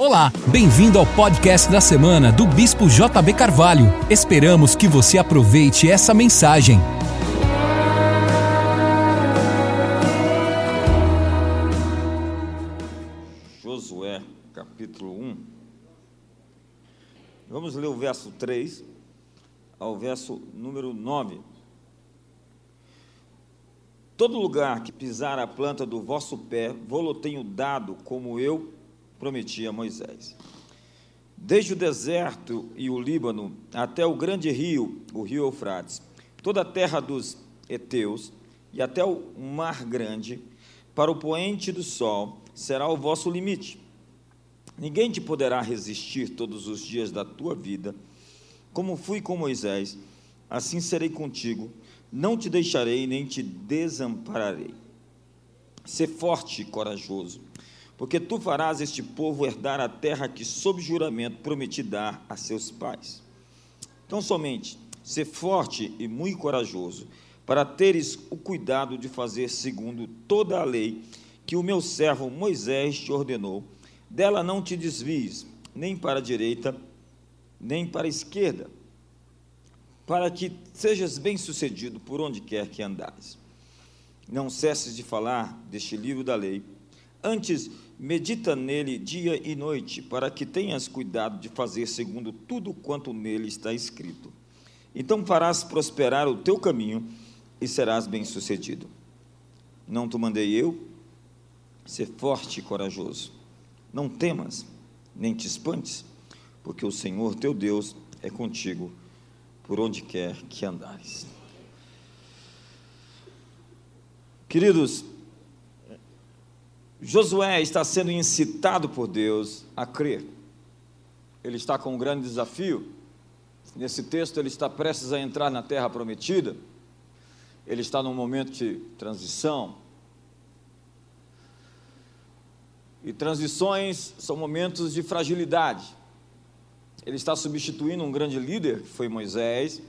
Olá, bem-vindo ao podcast da semana do Bispo JB Carvalho. Esperamos que você aproveite essa mensagem. Josué, capítulo 1. Vamos ler o verso 3 ao verso número 9. Todo lugar que pisar a planta do vosso pé, vou-lo tenho dado, como eu prometi a Moisés. Desde o deserto e o Líbano até o grande rio, o rio Eufrates, toda a terra dos heteus e até o mar grande, para o poente do sol, será o vosso limite. Ninguém te poderá resistir todos os dias da tua vida. Como fui com Moisés, assim serei contigo. Não te deixarei nem te desampararei. Sê forte e corajoso, porque tu farás este povo herdar a terra que, sob juramento, prometi dar a seus pais. Então, somente, sê forte e muito corajoso, para teres o cuidado de fazer segundo toda a lei que o meu servo Moisés te ordenou. Dela não te desvies, nem para a direita, nem para a esquerda, para que sejas bem-sucedido por onde quer que andares. Não cesses de falar deste livro da lei, antes medita nele dia e noite, para que tenhas cuidado de fazer segundo tudo quanto nele está escrito. Então farás prosperar o teu caminho e serás bem-sucedido. Não te mandei eu? Ser forte e corajoso. Não temas, nem te espantes, porque o Senhor teu Deus é contigo por onde quer que andares. Queridos, Josué está sendo incitado por Deus a crer. Ele está com um grande desafio. Nesse texto, ele está prestes a entrar na terra prometida. Ele está num momento de transição. E transições são momentos de fragilidade. Ele está substituindo um grande líder, que foi Moisés,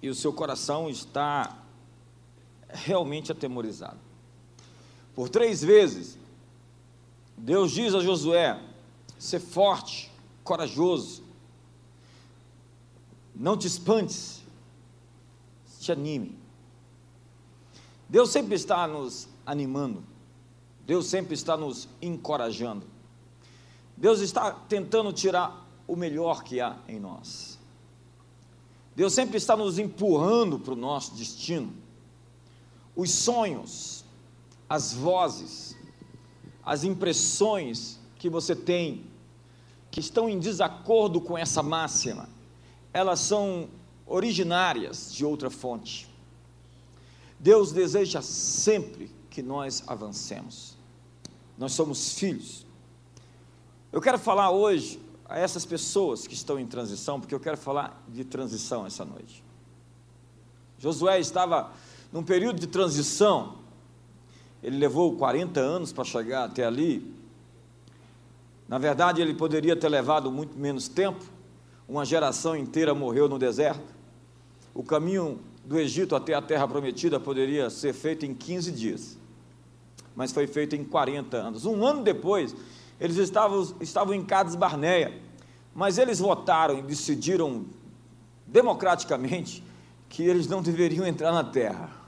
e o seu coração está realmente atemorizado. Por três vezes, Deus diz a Josué: ser forte, corajoso, não te espantes, te anime. Deus sempre está nos animando, Deus sempre está nos encorajando, Deus está tentando tirar o melhor que há em nós. Deus sempre está nos empurrando para o nosso destino. Os sonhos, as vozes, as impressões que você tem, que estão em desacordo com essa máxima, elas são originárias de outra fonte. Deus deseja sempre que nós avancemos. Nós somos filhos. Eu quero falar hoje a essas pessoas que estão em transição, porque eu quero falar de transição essa noite. Josué estava num período de transição, ele levou 40 anos para chegar até ali. Na verdade, ele poderia ter levado muito menos tempo, uma geração inteira morreu no deserto. O caminho do Egito até a terra prometida poderia ser feito em 15 dias, mas foi feito em 40 anos. Um ano depois, eles estavam, estavam em Cades Barneia, mas eles votaram e decidiram democraticamente que eles não deveriam entrar na terra.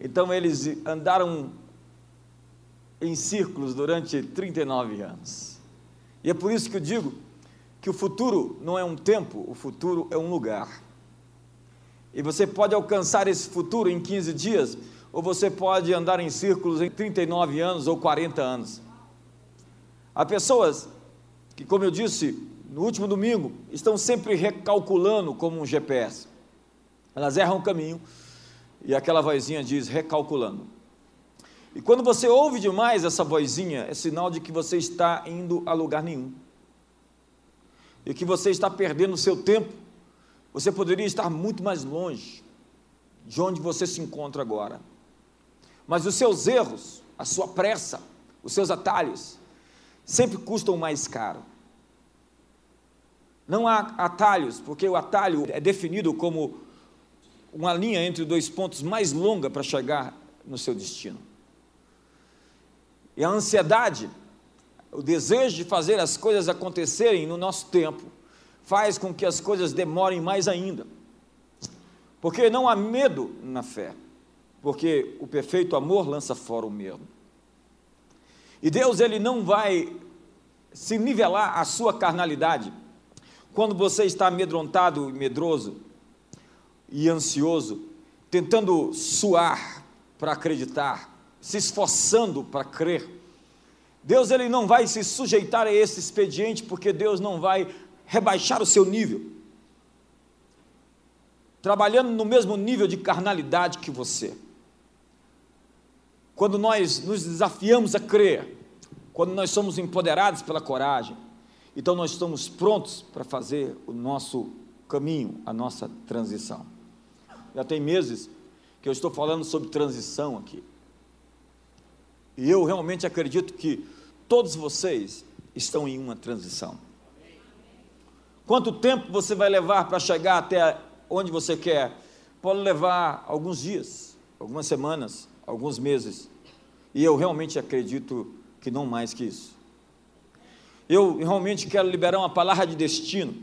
Então eles andaram em círculos durante 39 anos. E é por isso que eu digo que o futuro não é um tempo, o futuro é um lugar. E você pode alcançar esse futuro em 15 dias, ou você pode andar em círculos em 39 anos ou 40 anos. Há pessoas que, como eu disse no último domingo, estão sempre recalculando como um GPS. Elas erram o caminho e aquela vozinha diz recalculando. E quando você ouve demais essa vozinha, é sinal de que você está indo a lugar nenhum. E que você está perdendo o seu tempo. Você poderia estar muito mais longe de onde você se encontra agora. Mas os seus erros, a sua pressa, os seus atalhos, sempre custam mais caro. Não há atalhos, porque o atalho é definido como uma linha entre dois pontos mais longa para chegar no seu destino. E a ansiedade, o desejo de fazer as coisas acontecerem no nosso tempo, faz com que as coisas demorem mais ainda. Porque não há medo na fé, porque o perfeito amor lança fora o medo. E Deus ele não vai se nivelar a sua carnalidade quando você está amedrontado e medroso e ansioso, tentando suar para acreditar, se esforçando para crer. Deus ele não vai se sujeitar a esse expediente porque Deus não vai rebaixar o seu nível. Trabalhando no mesmo nível de carnalidade que você. Quando nós nos desafiamos a crer, quando nós somos empoderados pela coragem, então nós estamos prontos para fazer o nosso caminho, a nossa transição. Já tem meses que eu estou falando sobre transição aqui. E eu realmente acredito que todos vocês estão em uma transição. Quanto tempo você vai levar para chegar até onde você quer? Pode levar alguns dias, algumas semanas, alguns meses. E eu realmente acredito que não mais que isso. Eu realmente quero liberar uma palavra de destino,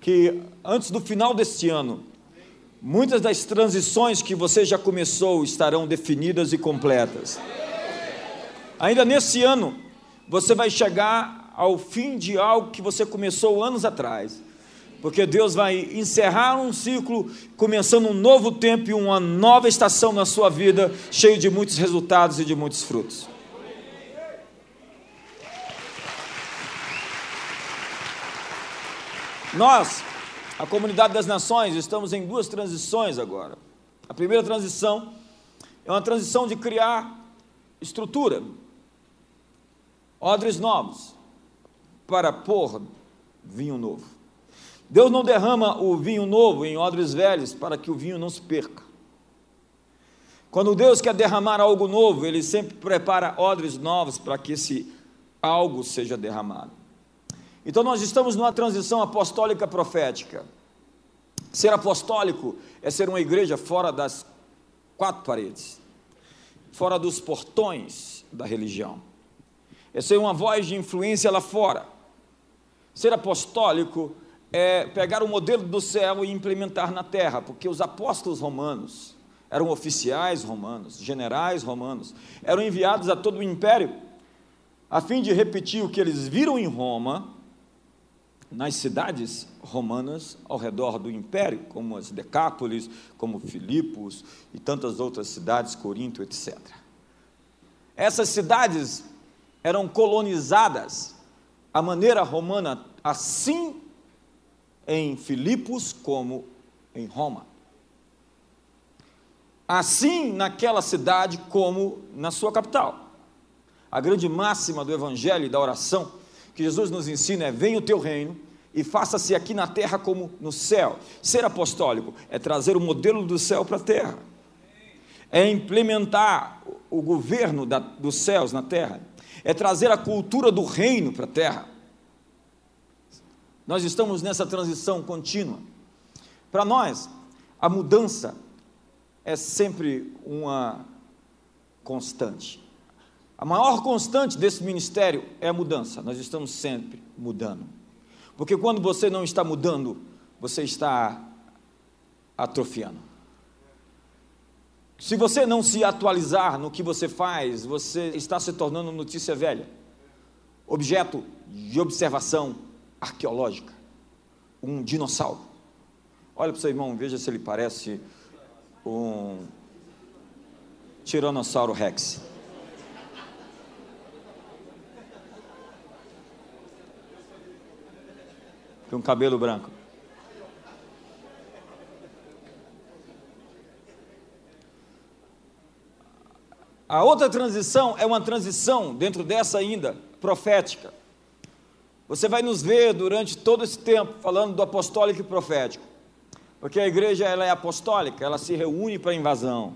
que antes do final deste ano, muitas das transições que você já começou estarão definidas e completas. Ainda nesse ano, você vai chegar ao fim de algo que você começou anos atrás. Porque Deus vai encerrar um ciclo, começando um novo tempo e uma nova estação na sua vida, cheio de muitos resultados e de muitos frutos. Nós, a comunidade das nações, estamos em duas transições agora. A primeira transição é uma transição de criar estrutura, odres novos, para pôr vinho novo. Deus não derrama o vinho novo em odres velhos para que o vinho não se perca. Quando Deus quer derramar algo novo, Ele sempre prepara odres novos para que esse algo seja derramado. Então nós estamos numa transição apostólica profética. Ser apostólico é ser uma igreja fora das quatro paredes, fora dos portões da religião. É ser uma voz de influência lá fora. Ser apostólico é pegar o modelo do céu e implementar na terra, porque os apóstolos romanos eram oficiais romanos, generais romanos, eram enviados a todo o império a fim de repetir o que eles viram em Roma nas cidades romanas ao redor do império, como as Decápolis, como Filipos e tantas outras cidades, Corinto, etc. Essas cidades eram colonizadas à maneira romana, assim em Filipos como em Roma. Assim naquela cidade como na sua capital. A grande máxima do evangelho e da oração que Jesus nos ensina é: venha o teu reino e faça-se aqui na terra como no céu. Ser apostólico é trazer o modelo do céu para a terra, é implementar o governo da, dos céus na terra, é trazer a cultura do reino para a terra. Nós estamos nessa transição contínua. Para nós, a mudança é sempre uma constante. A maior constante desse ministério é a mudança. Nós estamos sempre mudando. Porque quando você não está mudando, você está atrofiando. Se você não se atualizar no que você faz, você está se tornando notícia velha, objeto de observação arqueológica, um dinossauro. Olha para o seu irmão, veja se ele parece um Tiranossauro Rex. Com cabelo branco. A outra transição é uma transição, dentro dessa ainda, profética. Você vai nos ver durante todo esse tempo falando do apostólico e profético. Porque a igreja ela é apostólica, ela se reúne para invasão.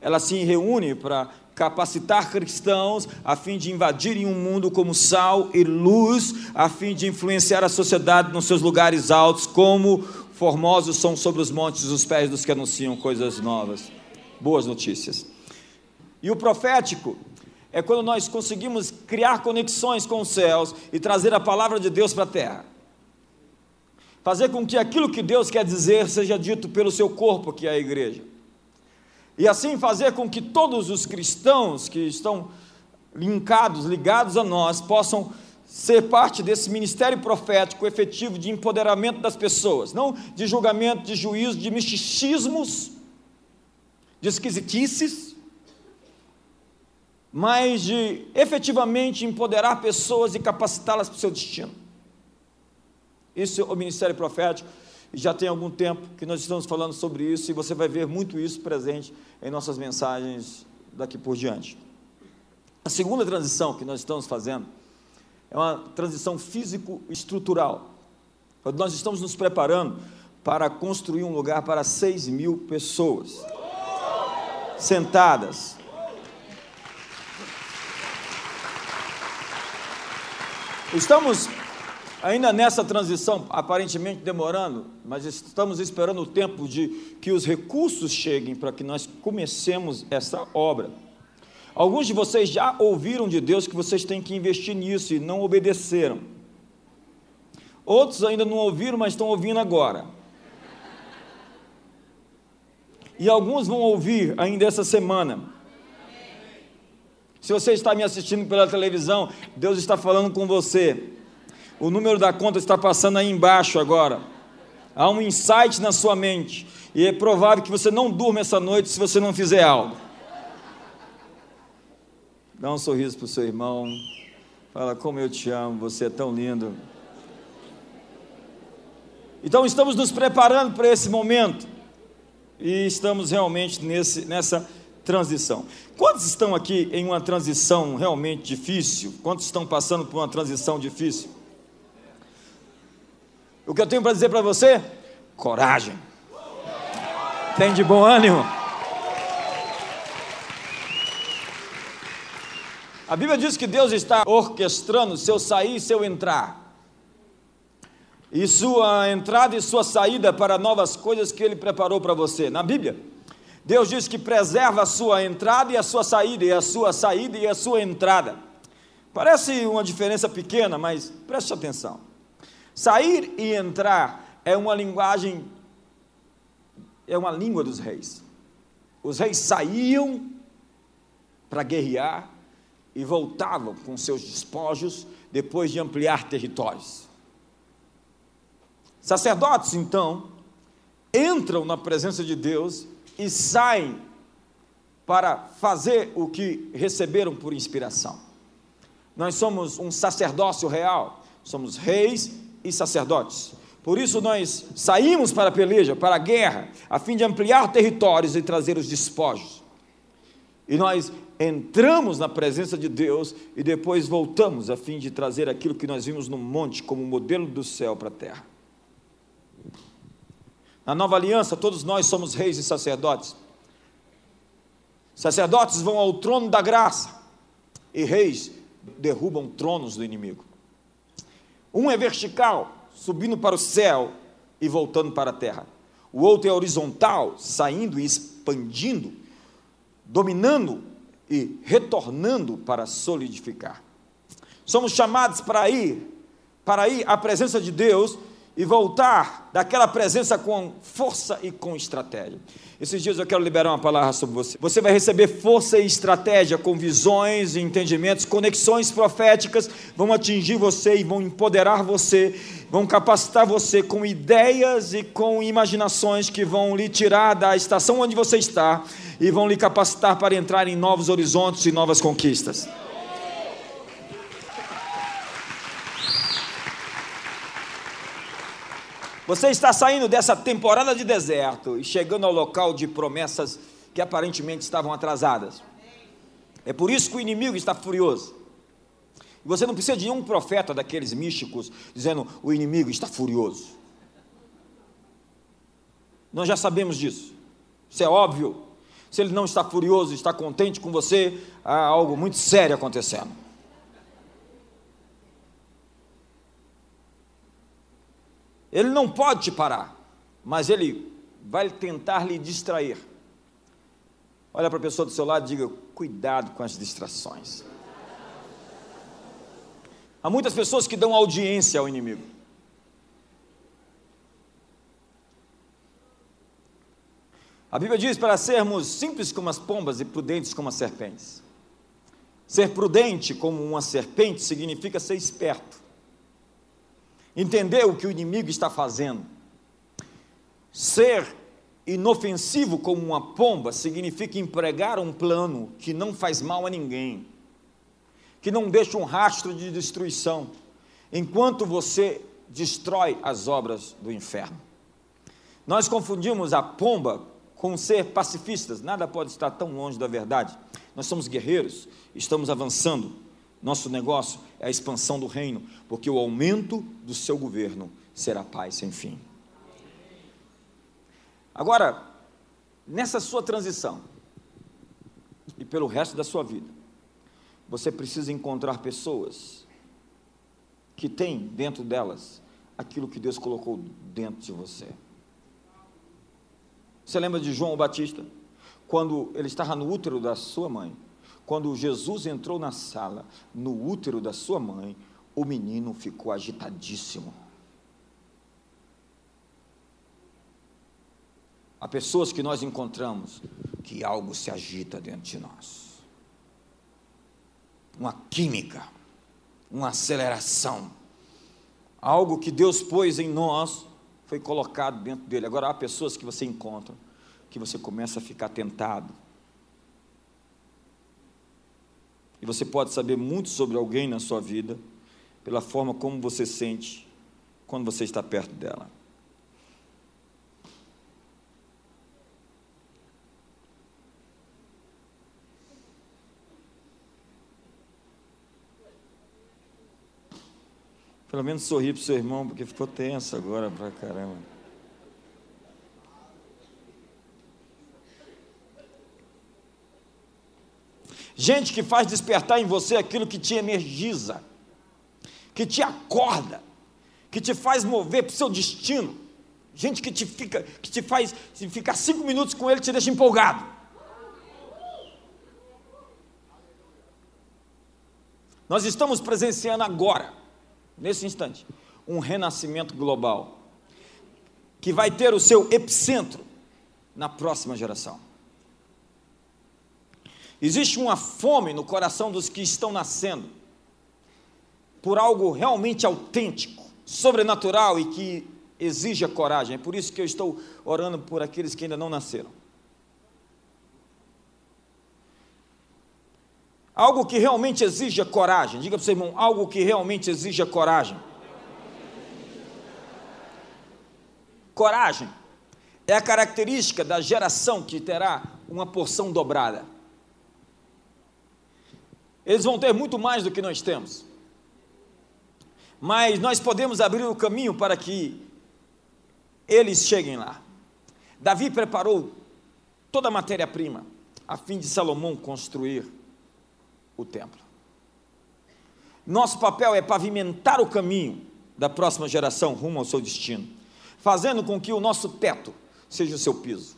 Ela se reúne para capacitar cristãos a fim de invadirem um mundo como sal e luz, a fim de influenciar a sociedade nos seus lugares altos, como formosos são sobre os montes os pés dos que anunciam coisas novas. Boas notícias. E o profético é quando nós conseguimos criar conexões com os céus e trazer a palavra de Deus para a terra. Fazer com que aquilo que Deus quer dizer seja dito pelo seu corpo, que é a igreja. E assim fazer com que todos os cristãos que estão linkados, ligados a nós, possam ser parte desse ministério profético efetivo de empoderamento das pessoas, não de julgamento, de juízo, de misticismos, de esquisitices, mas de efetivamente empoderar pessoas e capacitá-las para o seu destino. Isso é o ministério profético, já tem algum tempo que nós estamos falando sobre isso, e você vai ver muito isso presente em nossas mensagens daqui por diante. A segunda transição que nós estamos fazendo é uma transição físico-estrutural. Nós estamos nos preparando para construir um lugar para 6 mil pessoas sentadas. Estamos ainda nessa transição, aparentemente demorando, mas estamos esperando o tempo de que os recursos cheguem para que nós comecemos essa obra. Alguns de vocês já ouviram de Deus que vocês têm que investir nisso e não obedeceram. Outros ainda não ouviram, mas estão ouvindo agora. E alguns vão ouvir ainda essa semana. Se você está me assistindo pela televisão, Deus está falando com você. O número da conta está passando aí embaixo agora. Há um insight na sua mente. E é provável que você não durma essa noite se você não fizer algo. Dá um sorriso para o seu irmão. Fala, como eu te amo, você é tão lindo. Então estamos nos preparando para esse momento. E estamos realmente nesse, nessa transição. Quantos estão aqui em uma transição realmente difícil? Quantos estão passando por uma transição difícil? O que eu tenho para dizer para você? Coragem. Tem de bom ânimo. A Bíblia diz que Deus está orquestrando seu sair e seu entrar. E sua entrada e sua saída para novas coisas que Ele preparou para você. Na Bíblia, Deus diz que preserva a sua entrada e a sua saída, e a sua saída e a sua entrada. Parece uma diferença pequena, mas preste atenção. Sair e entrar é uma linguagem, é uma língua dos reis. Os reis saíam para guerrear e voltavam com seus despojos depois de ampliar territórios. Sacerdotes, então, entram na presença de Deus e saem para fazer o que receberam por inspiração. Nós somos um sacerdócio real, somos reis e sacerdotes. Por isso nós saímos para a peleja, para a guerra, a fim de ampliar territórios e trazer os despojos. E nós entramos na presença de Deus e depois voltamos a fim de trazer aquilo que nós vimos no monte como modelo do céu para a terra. Na nova aliança, todos nós somos reis e sacerdotes. Sacerdotes vão ao trono da graça e reis derrubam tronos do inimigo. Um é vertical, subindo para o céu e voltando para a terra. O outro é horizontal, saindo e expandindo, dominando e retornando para solidificar. Somos chamados para ir, para ir à presença de Deus e voltar daquela presença com força e com estratégia. Esses dias eu quero liberar uma palavra sobre você. Você vai receber força e estratégia com visões, entendimentos, conexões proféticas, vão atingir você e vão empoderar você, vão capacitar você com ideias e com imaginações que vão lhe tirar da estação onde você está e vão lhe capacitar para entrar em novos horizontes e novas conquistas. Você está saindo dessa temporada de deserto e chegando ao local de promessas que aparentemente estavam atrasadas. É por isso que o inimigo está furioso. Você não precisa de nenhum profeta daqueles místicos dizendo o inimigo está furioso. Nós já sabemos disso. Isso é óbvio. Se ele não está furioso, está contente com você, há algo muito sério acontecendo. Ele não pode te parar, mas ele vai tentar lhe distrair. Olha para a pessoa do seu lado e diga: cuidado com as distrações. Há muitas pessoas que dão audiência ao inimigo. A Bíblia diz para sermos simples como as pombas e prudentes como as serpentes. Ser prudente como uma serpente significa ser esperto, entender o que o inimigo está fazendo. Ser inofensivo como uma pomba significa empregar um plano que não faz mal a ninguém, que não deixa um rastro de destruição, enquanto você destrói as obras do inferno. Nós confundimos a pomba com ser pacifistas, nada pode estar tão longe da verdade. Nós somos guerreiros, estamos avançando. Nosso negócio é a expansão do reino, porque o aumento do seu governo será paz sem fim. Agora, nessa sua transição, e pelo resto da sua vida, você precisa encontrar pessoas que têm dentro delas aquilo que Deus colocou dentro de você. Você lembra de João Batista? Quando ele estava no útero da sua mãe, quando Jesus entrou na sala, no útero da sua mãe, o menino ficou agitadíssimo. Há pessoas que nós encontramos que algo se agita dentro de nós. Uma química, uma aceleração. Algo que Deus pôs em nós foi colocado dentro dele. Agora há pessoas que você encontra que você começa a ficar tentado. E você pode saber muito sobre alguém na sua vida pela forma como você sente quando você está perto dela. Pelo menos sorri para o seu irmão, porque ficou tenso agora para caramba. Gente que faz despertar em você aquilo que te energiza, que te acorda, que te faz mover para o seu destino. Gente que te fica, que te faz, ficar cinco minutos com ele, te deixa empolgado. Nós estamos presenciando agora nesse instante, um renascimento global que vai ter o seu epicentro na próxima geração. Existe uma fome no coração dos que estão nascendo por algo realmente autêntico, sobrenatural e que exige a coragem. É por isso que eu estou orando por aqueles que ainda não nasceram. Algo que realmente exija coragem. Diga para o seu irmão, algo que realmente exija coragem. Coragem é a característica da geração que terá uma porção dobrada. Eles vão ter muito mais do que nós temos. Mas nós podemos abrir o caminho para que eles cheguem lá. Davi preparou toda a matéria-prima a fim de Salomão construir o templo. Nosso papel é pavimentar o caminho da próxima geração rumo ao seu destino, fazendo com que o nosso teto seja o seu piso.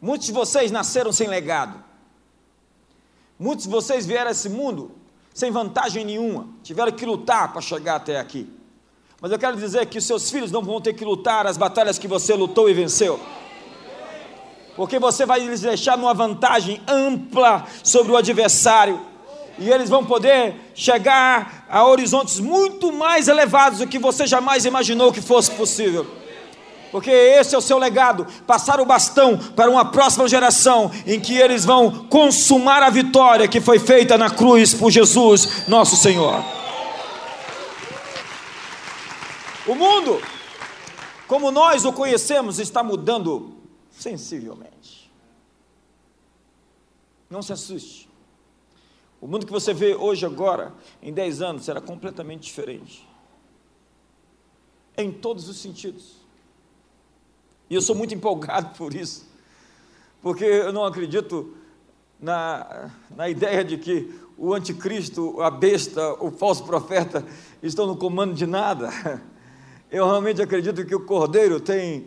Muitos de vocês nasceram sem legado. Muitos de vocês vieram a esse mundo sem vantagem nenhuma, tiveram que lutar para chegar até aqui. Mas eu quero dizer que os seus filhos não vão ter que lutar as batalhas que você lutou e venceu porque você vai lhes deixar numa vantagem ampla sobre o adversário, e eles vão poder chegar a horizontes muito mais elevados do que você jamais imaginou que fosse possível. Porque esse é o seu legado, passar o bastão para uma próxima geração em que eles vão consumar a vitória que foi feita na cruz por Jesus, nosso Senhor. O mundo, como nós o conhecemos, está mudando sensivelmente. Não se assuste. O mundo que você vê hoje, agora, em 10 anos, será completamente diferente. Em todos os sentidos. E eu sou muito empolgado por isso. Porque eu não acredito na, na ideia de que o anticristo, a besta, o falso profeta estão no comando de nada. Eu realmente acredito que o cordeiro tem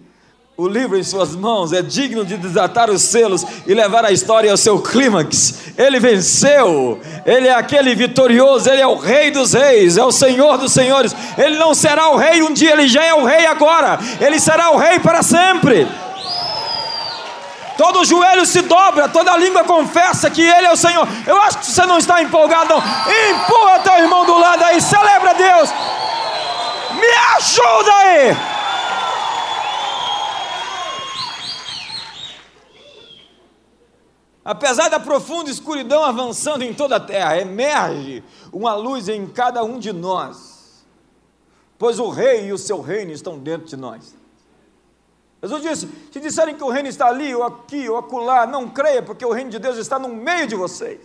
o livro em suas mãos, é digno de desatar os selos e levar a história ao seu clímax. Ele venceu, ele é aquele vitorioso, ele é o Rei dos Reis, é o Senhor dos Senhores. Ele não será o Rei um dia, ele já é o Rei agora, ele será o Rei para sempre. Todo joelho se dobra, toda língua confessa que Ele é o Senhor. Eu acho que você não está empolgado, não. Empurra teu irmão do lado aí, celebra Deus. Me ajuda aí. Apesar da profunda escuridão avançando em toda a terra, emerge uma luz em cada um de nós, pois o Rei e o seu reino estão dentro de nós. Jesus disse: se disserem que o reino está ali, ou aqui, ou acolá, não creia, porque o reino de Deus está no meio de vocês.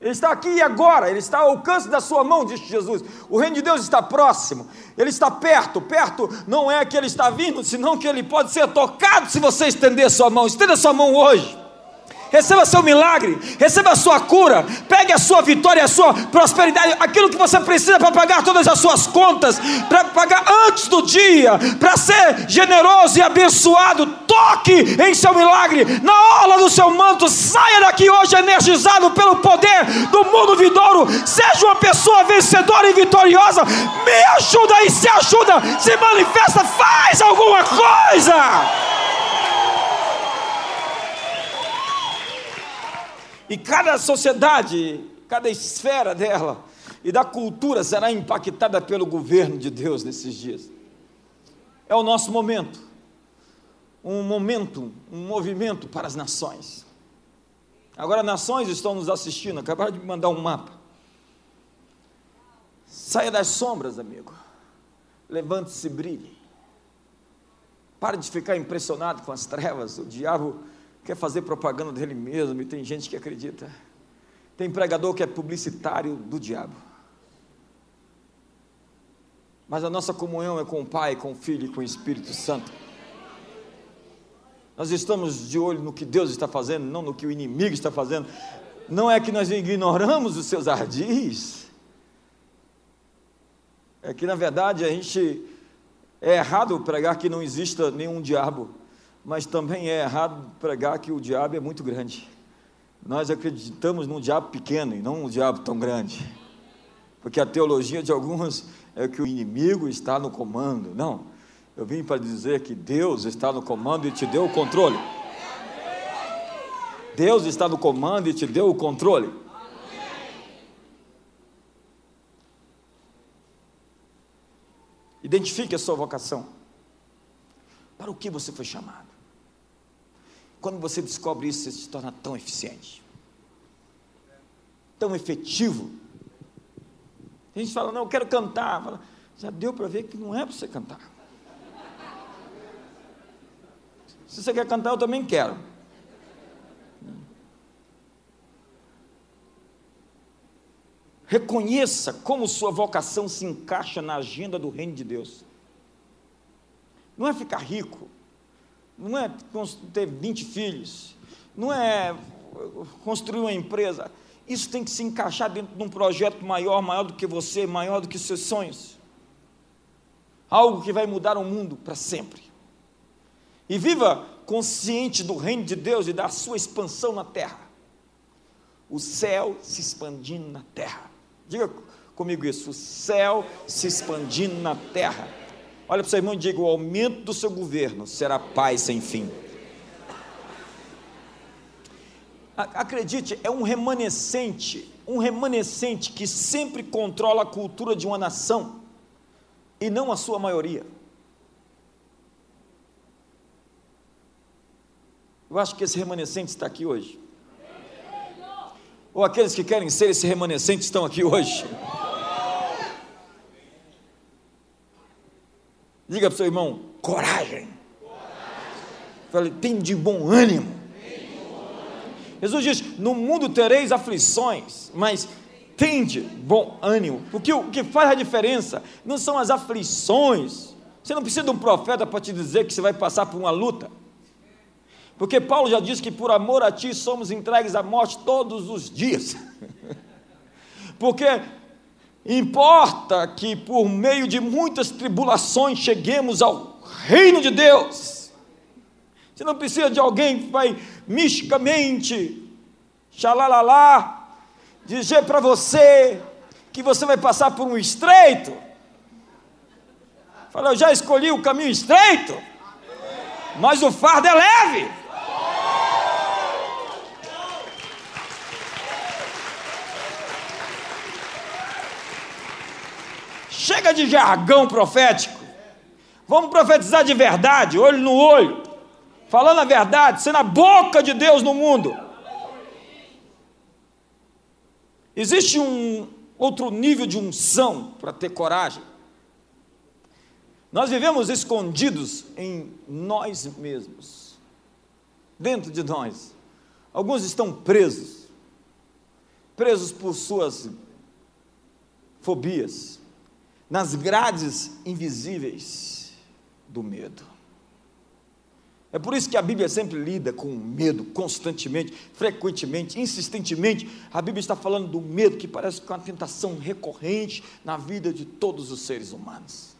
Ele está aqui e agora, ele está ao alcance da sua mão, disse Jesus. O reino de Deus está próximo, ele está perto. Perto não é que ele está vindo, senão que ele pode ser tocado se você estender sua mão. Estenda sua mão hoje receba seu milagre, receba a sua cura, pegue a sua vitória, a sua prosperidade, aquilo que você precisa para pagar todas as suas contas, para pagar antes do dia, para ser generoso e abençoado. Toque em seu milagre, na orla do seu manto, saia daqui hoje energizado pelo poder do mundo vidouro. Seja uma pessoa vencedora e vitoriosa. Me ajuda e se ajuda, se manifesta, faz alguma coisa. E cada sociedade, cada esfera dela e da cultura será impactada pelo governo de Deus nesses dias. É o nosso momento. Um momento, um movimento para as nações. Agora, nações estão nos assistindo, acabaram de me mandar um mapa. Saia das sombras, amigo. Levante-se e brilhe. Pare de ficar impressionado com as trevas. O diabo quer fazer propaganda dele mesmo, e tem gente que acredita. Tem pregador que é publicitário do diabo. Mas a nossa comunhão é com o Pai, com o Filho e com o Espírito Santo. Nós estamos de olho no que Deus está fazendo, não no que o inimigo está fazendo. Não é que nós ignoramos os seus ardis. É que na verdade a gente é errado pregar que não exista nenhum diabo mas também é errado pregar que o diabo é muito grande. Nós acreditamos num diabo pequeno e não num diabo tão grande. Porque a teologia de alguns é que o inimigo está no comando. Não. Eu vim para dizer que Deus está no comando e te deu o controle. Deus está no comando e te deu o controle. Identifique a sua vocação. Para o que você foi chamado? Quando você descobre isso, você se torna tão eficiente, tão efetivo. A gente fala, não, eu quero cantar. Fala, já deu para ver que não é para você cantar. Se você quer cantar, eu também quero. Reconheça como sua vocação se encaixa na agenda do reino de Deus. Não é ficar rico, não é ter 20 filhos, não é construir uma empresa. Isso tem que se encaixar dentro de um projeto maior, maior do que você, maior do que seus sonhos. Algo que vai mudar o mundo para sempre. E viva consciente do reino de Deus e da sua expansão na terra. O céu se expandindo na terra. Diga comigo isso: o céu se expandindo na terra. Olha para o seu irmão e diga: o aumento do seu governo será paz sem fim. Acredite, é um remanescente, um remanescente que sempre controla a cultura de uma nação e não a sua maioria. Eu acho que esse remanescente está aqui hoje. Ou aqueles que querem ser esse remanescente estão aqui hoje. Diga para o seu irmão: coragem. Fale, tem de bom ânimo. Jesus diz: No mundo tereis aflições, mas tende bom ânimo. Porque o que faz a diferença não são as aflições. Você não precisa de um profeta para te dizer que você vai passar por uma luta. Porque Paulo já disse que por amor a ti somos entregues à morte todos os dias. Porque Importa que por meio de muitas tribulações cheguemos ao reino de Deus. Você não precisa de alguém que vai misticamente, xalalá, dizer para você que você vai passar por um estreito. Fala, eu já escolhi o caminho estreito, mas o fardo é leve. Chega de jargão profético. Vamos profetizar de verdade, olho no olho, falando a verdade, sendo a boca de Deus no mundo. Existe um outro nível de unção para ter coragem. Nós vivemos escondidos em nós mesmos, dentro de nós. Alguns estão presos, presos por suas fobias, nas grades invisíveis do medo. É por isso que a Bíblia sempre lida com o medo, constantemente, frequentemente, insistentemente. A Bíblia está falando do medo que parece que é uma tentação recorrente na vida de todos os seres humanos.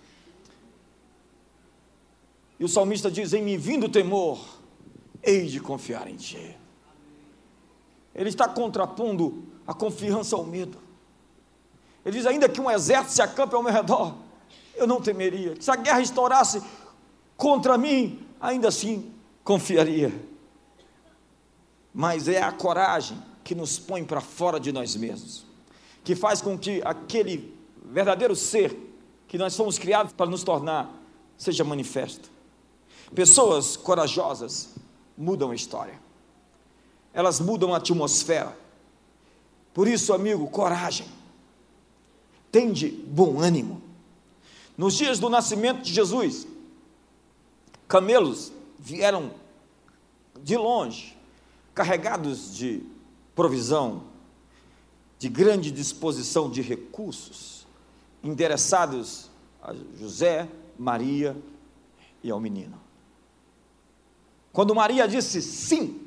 E o salmista diz: Em mim vindo o temor, hei de confiar em Ti. Ele está contrapondo a confiança ao medo. Ele diz: Ainda que um exército se acampe ao meu redor, eu não temeria. Se a guerra estourasse contra mim, ainda assim confiaria. Mas é a coragem que nos põe para fora de nós mesmos, que faz com que aquele verdadeiro ser que nós fomos criados para nos tornar seja manifesto. Pessoas corajosas mudam a história, elas mudam a atmosfera. Por isso, amigo, coragem, tende bom ânimo. Nos dias do nascimento de Jesus, camelos vieram de longe, carregados de provisão, de grande disposição de recursos, endereçados a José, Maria e ao menino. Quando Maria disse sim,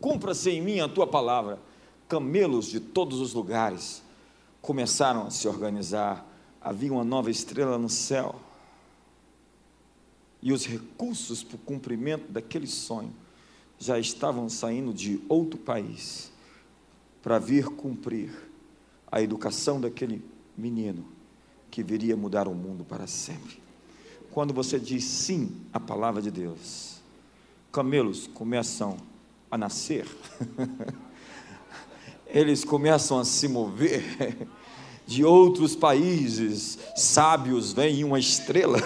cumpra-se em mim a tua palavra, camelos de todos os lugares começaram a se organizar, havia uma nova estrela no céu, e os recursos para o cumprimento daquele sonho já estavam saindo de outro país para vir cumprir a educação daquele menino que viria mudar o mundo para sempre. Quando você diz sim à palavra de Deus, camelos começam a nascer, eles começam a se mover. De outros países, sábios vêm uma estrela,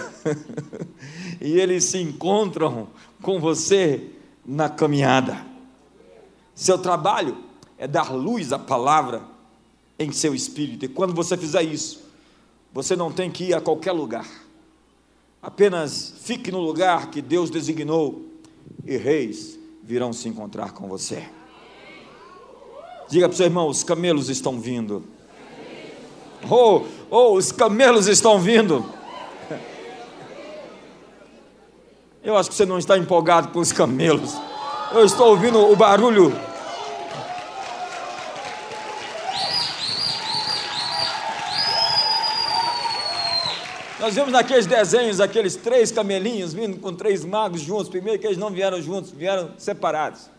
e eles se encontram com você na caminhada. Seu trabalho é dar luz à palavra em seu espírito, e quando você fizer isso, você não tem que ir a qualquer lugar, apenas fique no lugar que Deus designou e reis virão se encontrar com você. Diga para o seu irmão: os camelos estão vindo. Oh, oh, os camelos estão vindo. Eu acho que você não está empolgado com os camelos. Eu estou ouvindo o barulho Nós vemos naqueles desenhos aqueles três camelinhos vindo com três magos juntos. Primeiro, que eles não vieram juntos, vieram separados.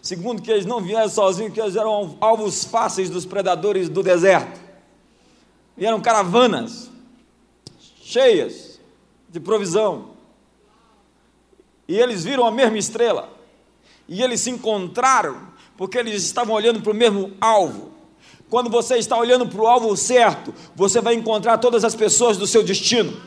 Segundo, que eles não vieram sozinhos, que eles eram alvos fáceis dos predadores do deserto. Vieram caravanas cheias de provisão. E eles viram a mesma estrela. E eles se encontraram porque eles estavam olhando para o mesmo alvo. Quando você está olhando para o alvo certo, você vai encontrar todas as pessoas do seu destino.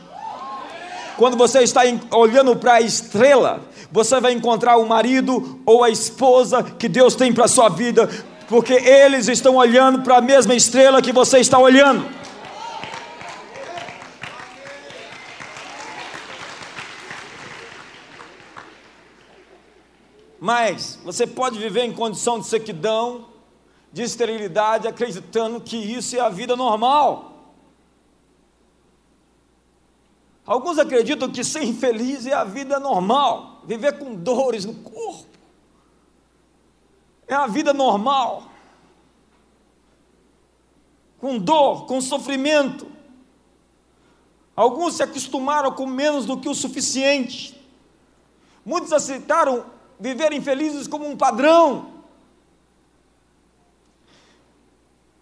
Quando você está olhando para a estrela, você vai encontrar o marido ou a esposa que Deus tem para a sua vida, porque eles estão olhando para a mesma estrela que você está olhando. Mas você pode viver em condição de sequidão, de esterilidade, acreditando que isso é a vida normal. Alguns acreditam que ser infeliz é a vida normal, viver com dores no corpo. É a vida normal. Com dor, com sofrimento. Alguns se acostumaram com menos do que o suficiente. Muitos aceitaram viver infelizes como um padrão.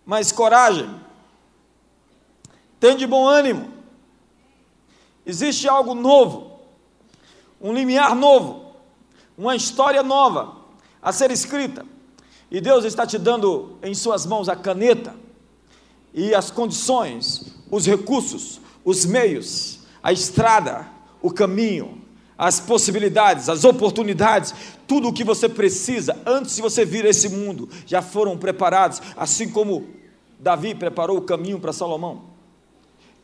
Mas coragem, tenha de bom ânimo. Existe algo novo, um limiar novo, uma história nova a ser escrita. E Deus está te dando em suas mãos a caneta e as condições, os recursos, os meios, a estrada, o caminho, as possibilidades, as oportunidades, tudo o que você precisa antes de você vir a esse mundo já foram preparados, assim como Davi preparou o caminho para Salomão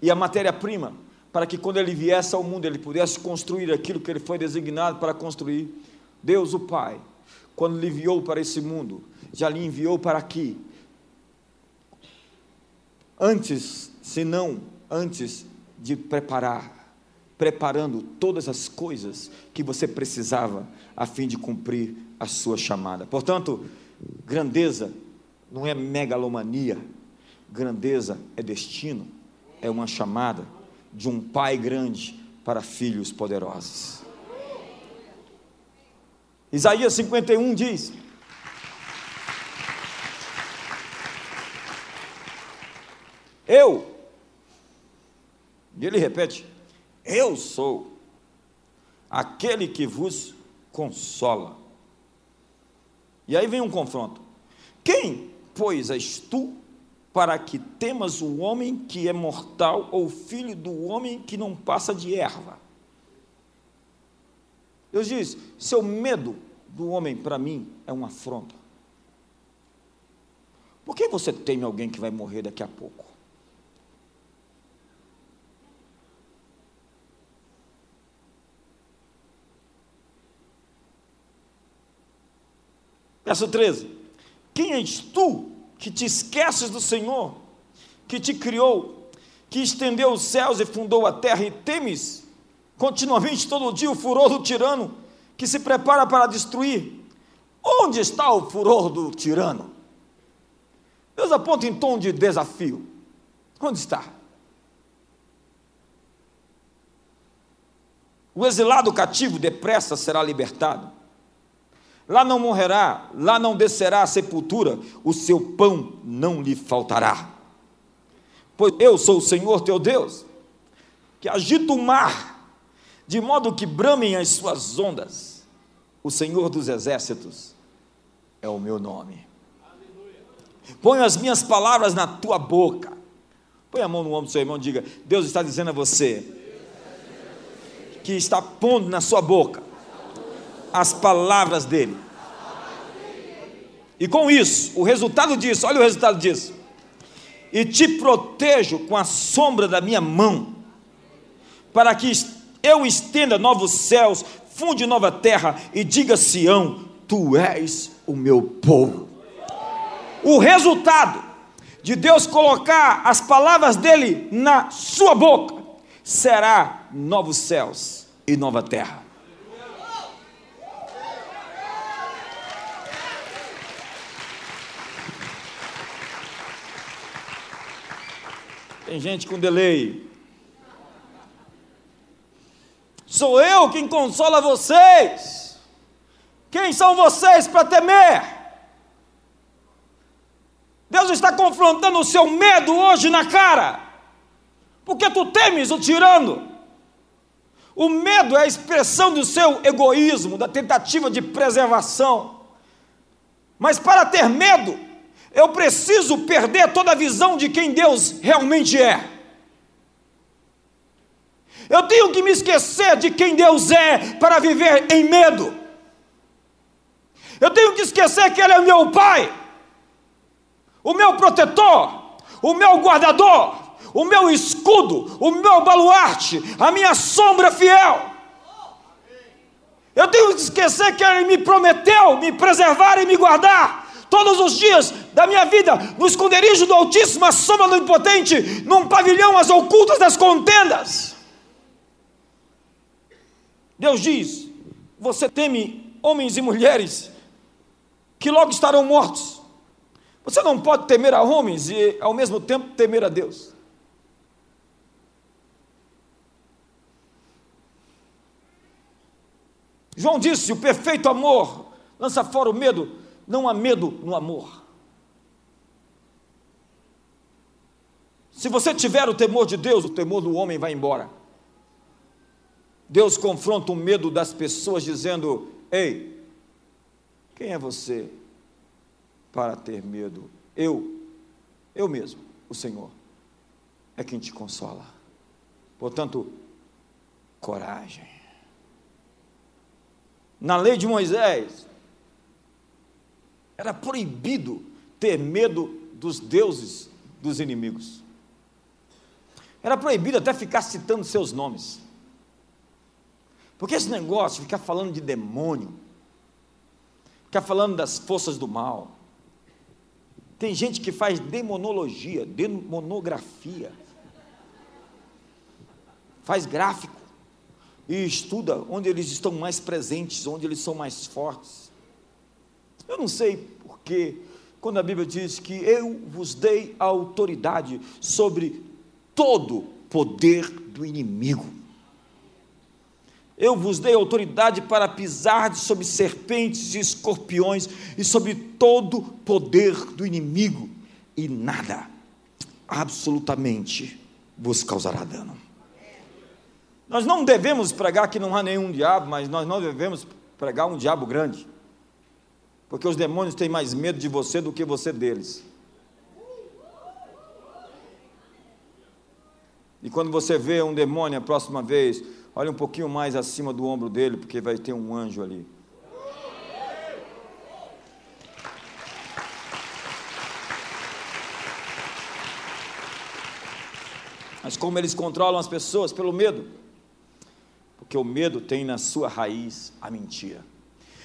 e a matéria-prima para que quando ele viesse ao mundo ele pudesse construir aquilo que ele foi designado para construir. Deus, o Pai, quando lhe enviou para esse mundo, já lhe enviou para aqui. Antes, se não antes de preparar preparando todas as coisas que você precisava a fim de cumprir a sua chamada. Portanto, grandeza não é megalomania, grandeza é destino, é uma chamada de um pai grande para filhos poderosos. Isaías 51 diz: Eu, e ele repete, eu sou aquele que vos consola. E aí vem um confronto. Quem, pois, és tu para que temas o homem que é mortal ou filho do homem que não passa de erva? Deus diz: seu medo do homem para mim é uma afronta. Por que você teme alguém que vai morrer daqui a pouco? Verso 13: Quem és tu que te esqueces do Senhor, que te criou, que estendeu os céus e fundou a terra, e temes continuamente todo dia o furor do tirano que se prepara para destruir? Onde está o furor do tirano? Deus aponta em tom de desafio. Onde está? O exilado cativo depressa será libertado lá não morrerá, lá não descerá a sepultura, o seu pão não lhe faltará. Pois eu sou o Senhor teu Deus, que agita o mar, de modo que bramem as suas ondas. O Senhor dos exércitos é o meu nome. Ponho as minhas palavras na tua boca. Põe a mão no ombro do seu irmão e diga: Deus está dizendo a você que está pondo na sua boca as palavras dele. E com isso, o resultado disso, olha o resultado disso. E te protejo com a sombra da minha mão, para que eu estenda novos céus, funde nova terra e diga Sião: Tu és o meu povo. O resultado de Deus colocar as palavras dele na sua boca será novos céus e nova terra. Tem gente com delay. Sou eu quem consola vocês. Quem são vocês para temer? Deus está confrontando o seu medo hoje na cara. Porque tu temes o tirano. O medo é a expressão do seu egoísmo, da tentativa de preservação. Mas para ter medo, eu preciso perder toda a visão de quem Deus realmente é. Eu tenho que me esquecer de quem Deus é para viver em medo. Eu tenho que esquecer que Ele é meu Pai, o meu protetor, o meu guardador, o meu escudo, o meu baluarte, a minha sombra fiel. Eu tenho que esquecer que Ele me prometeu me preservar e me guardar todos os dias da minha vida, no esconderijo do Altíssimo, a sombra do Impotente, num pavilhão às ocultas das contendas. Deus diz: Você teme homens e mulheres que logo estarão mortos. Você não pode temer a homens e ao mesmo tempo temer a Deus. João disse: O perfeito amor lança fora o medo não há medo no amor. Se você tiver o temor de Deus, o temor do homem vai embora. Deus confronta o medo das pessoas dizendo: Ei, quem é você para ter medo? Eu, eu mesmo, o Senhor, é quem te consola. Portanto, coragem. Na lei de Moisés, era proibido ter medo dos deuses dos inimigos. Era proibido até ficar citando seus nomes. Porque esse negócio de ficar falando de demônio, ficar falando das forças do mal. Tem gente que faz demonologia, demonografia, faz gráfico e estuda onde eles estão mais presentes, onde eles são mais fortes. Eu não sei porque, quando a Bíblia diz que eu vos dei a autoridade sobre todo poder do inimigo. Eu vos dei autoridade para pisar sobre serpentes e escorpiões e sobre todo poder do inimigo, e nada, absolutamente, vos causará dano. Nós não devemos pregar que não há nenhum diabo, mas nós não devemos pregar um diabo grande, porque os demônios têm mais medo de você do que você deles. E quando você vê um demônio a próxima vez, olha um pouquinho mais acima do ombro dele, porque vai ter um anjo ali. Mas como eles controlam as pessoas? Pelo medo. Porque o medo tem na sua raiz a mentira.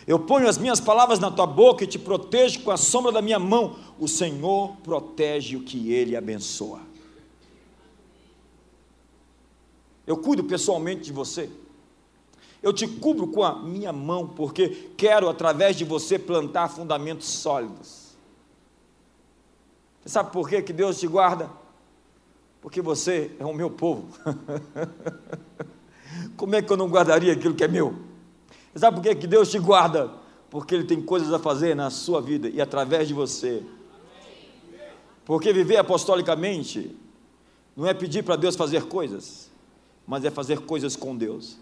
Eu ponho as minhas palavras na tua boca e te protejo com a sombra da minha mão. O Senhor protege o que ele abençoa. Eu cuido pessoalmente de você. Eu te cubro com a minha mão, porque quero, através de você, plantar fundamentos sólidos. Você sabe por que, que Deus te guarda? Porque você é o meu povo. Como é que eu não guardaria aquilo que é meu? Sabe por que, que Deus te guarda? Porque Ele tem coisas a fazer na sua vida e através de você. Porque viver apostolicamente não é pedir para Deus fazer coisas, mas é fazer coisas com Deus.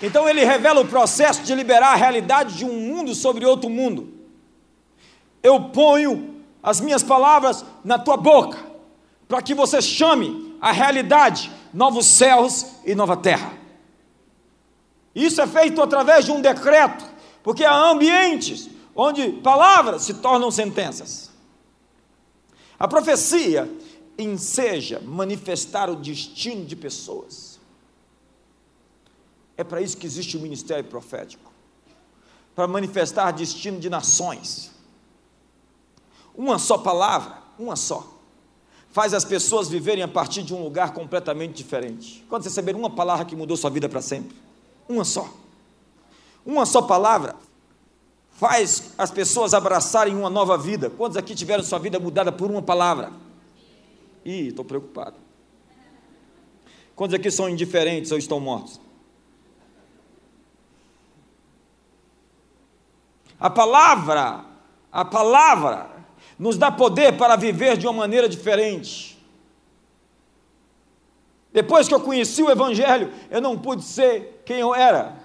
Então ele revela o processo de liberar a realidade de um mundo sobre outro mundo. Eu ponho as minhas palavras na tua boca, para que você chame a realidade novos céus e nova terra. Isso é feito através de um decreto, porque há ambientes onde palavras se tornam sentenças. A profecia enseja manifestar o destino de pessoas. É para isso que existe o ministério profético para manifestar destino de nações. Uma só palavra, uma só, faz as pessoas viverem a partir de um lugar completamente diferente. Quando você receber uma palavra que mudou sua vida para sempre, uma só. Uma só palavra faz as pessoas abraçarem uma nova vida. Quantos aqui tiveram sua vida mudada por uma palavra? Ih, estou preocupado. Quantos aqui são indiferentes ou estão mortos? A palavra, a palavra nos dá poder para viver de uma maneira diferente. Depois que eu conheci o Evangelho, eu não pude ser quem eu era.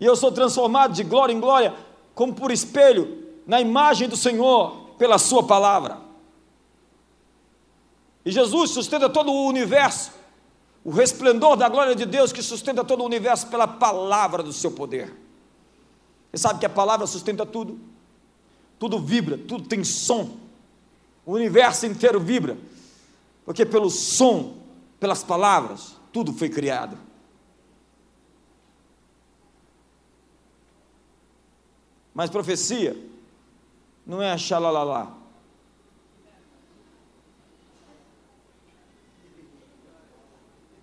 E eu sou transformado de glória em glória, como por espelho, na imagem do Senhor, pela Sua palavra. E Jesus sustenta todo o universo, o resplendor da glória de Deus que sustenta todo o universo pela palavra do seu poder. Você sabe que a palavra sustenta tudo? Tudo vibra, tudo tem som. O universo inteiro vibra, porque pelo som, pelas palavras, tudo foi criado. Mas profecia não é xalalá.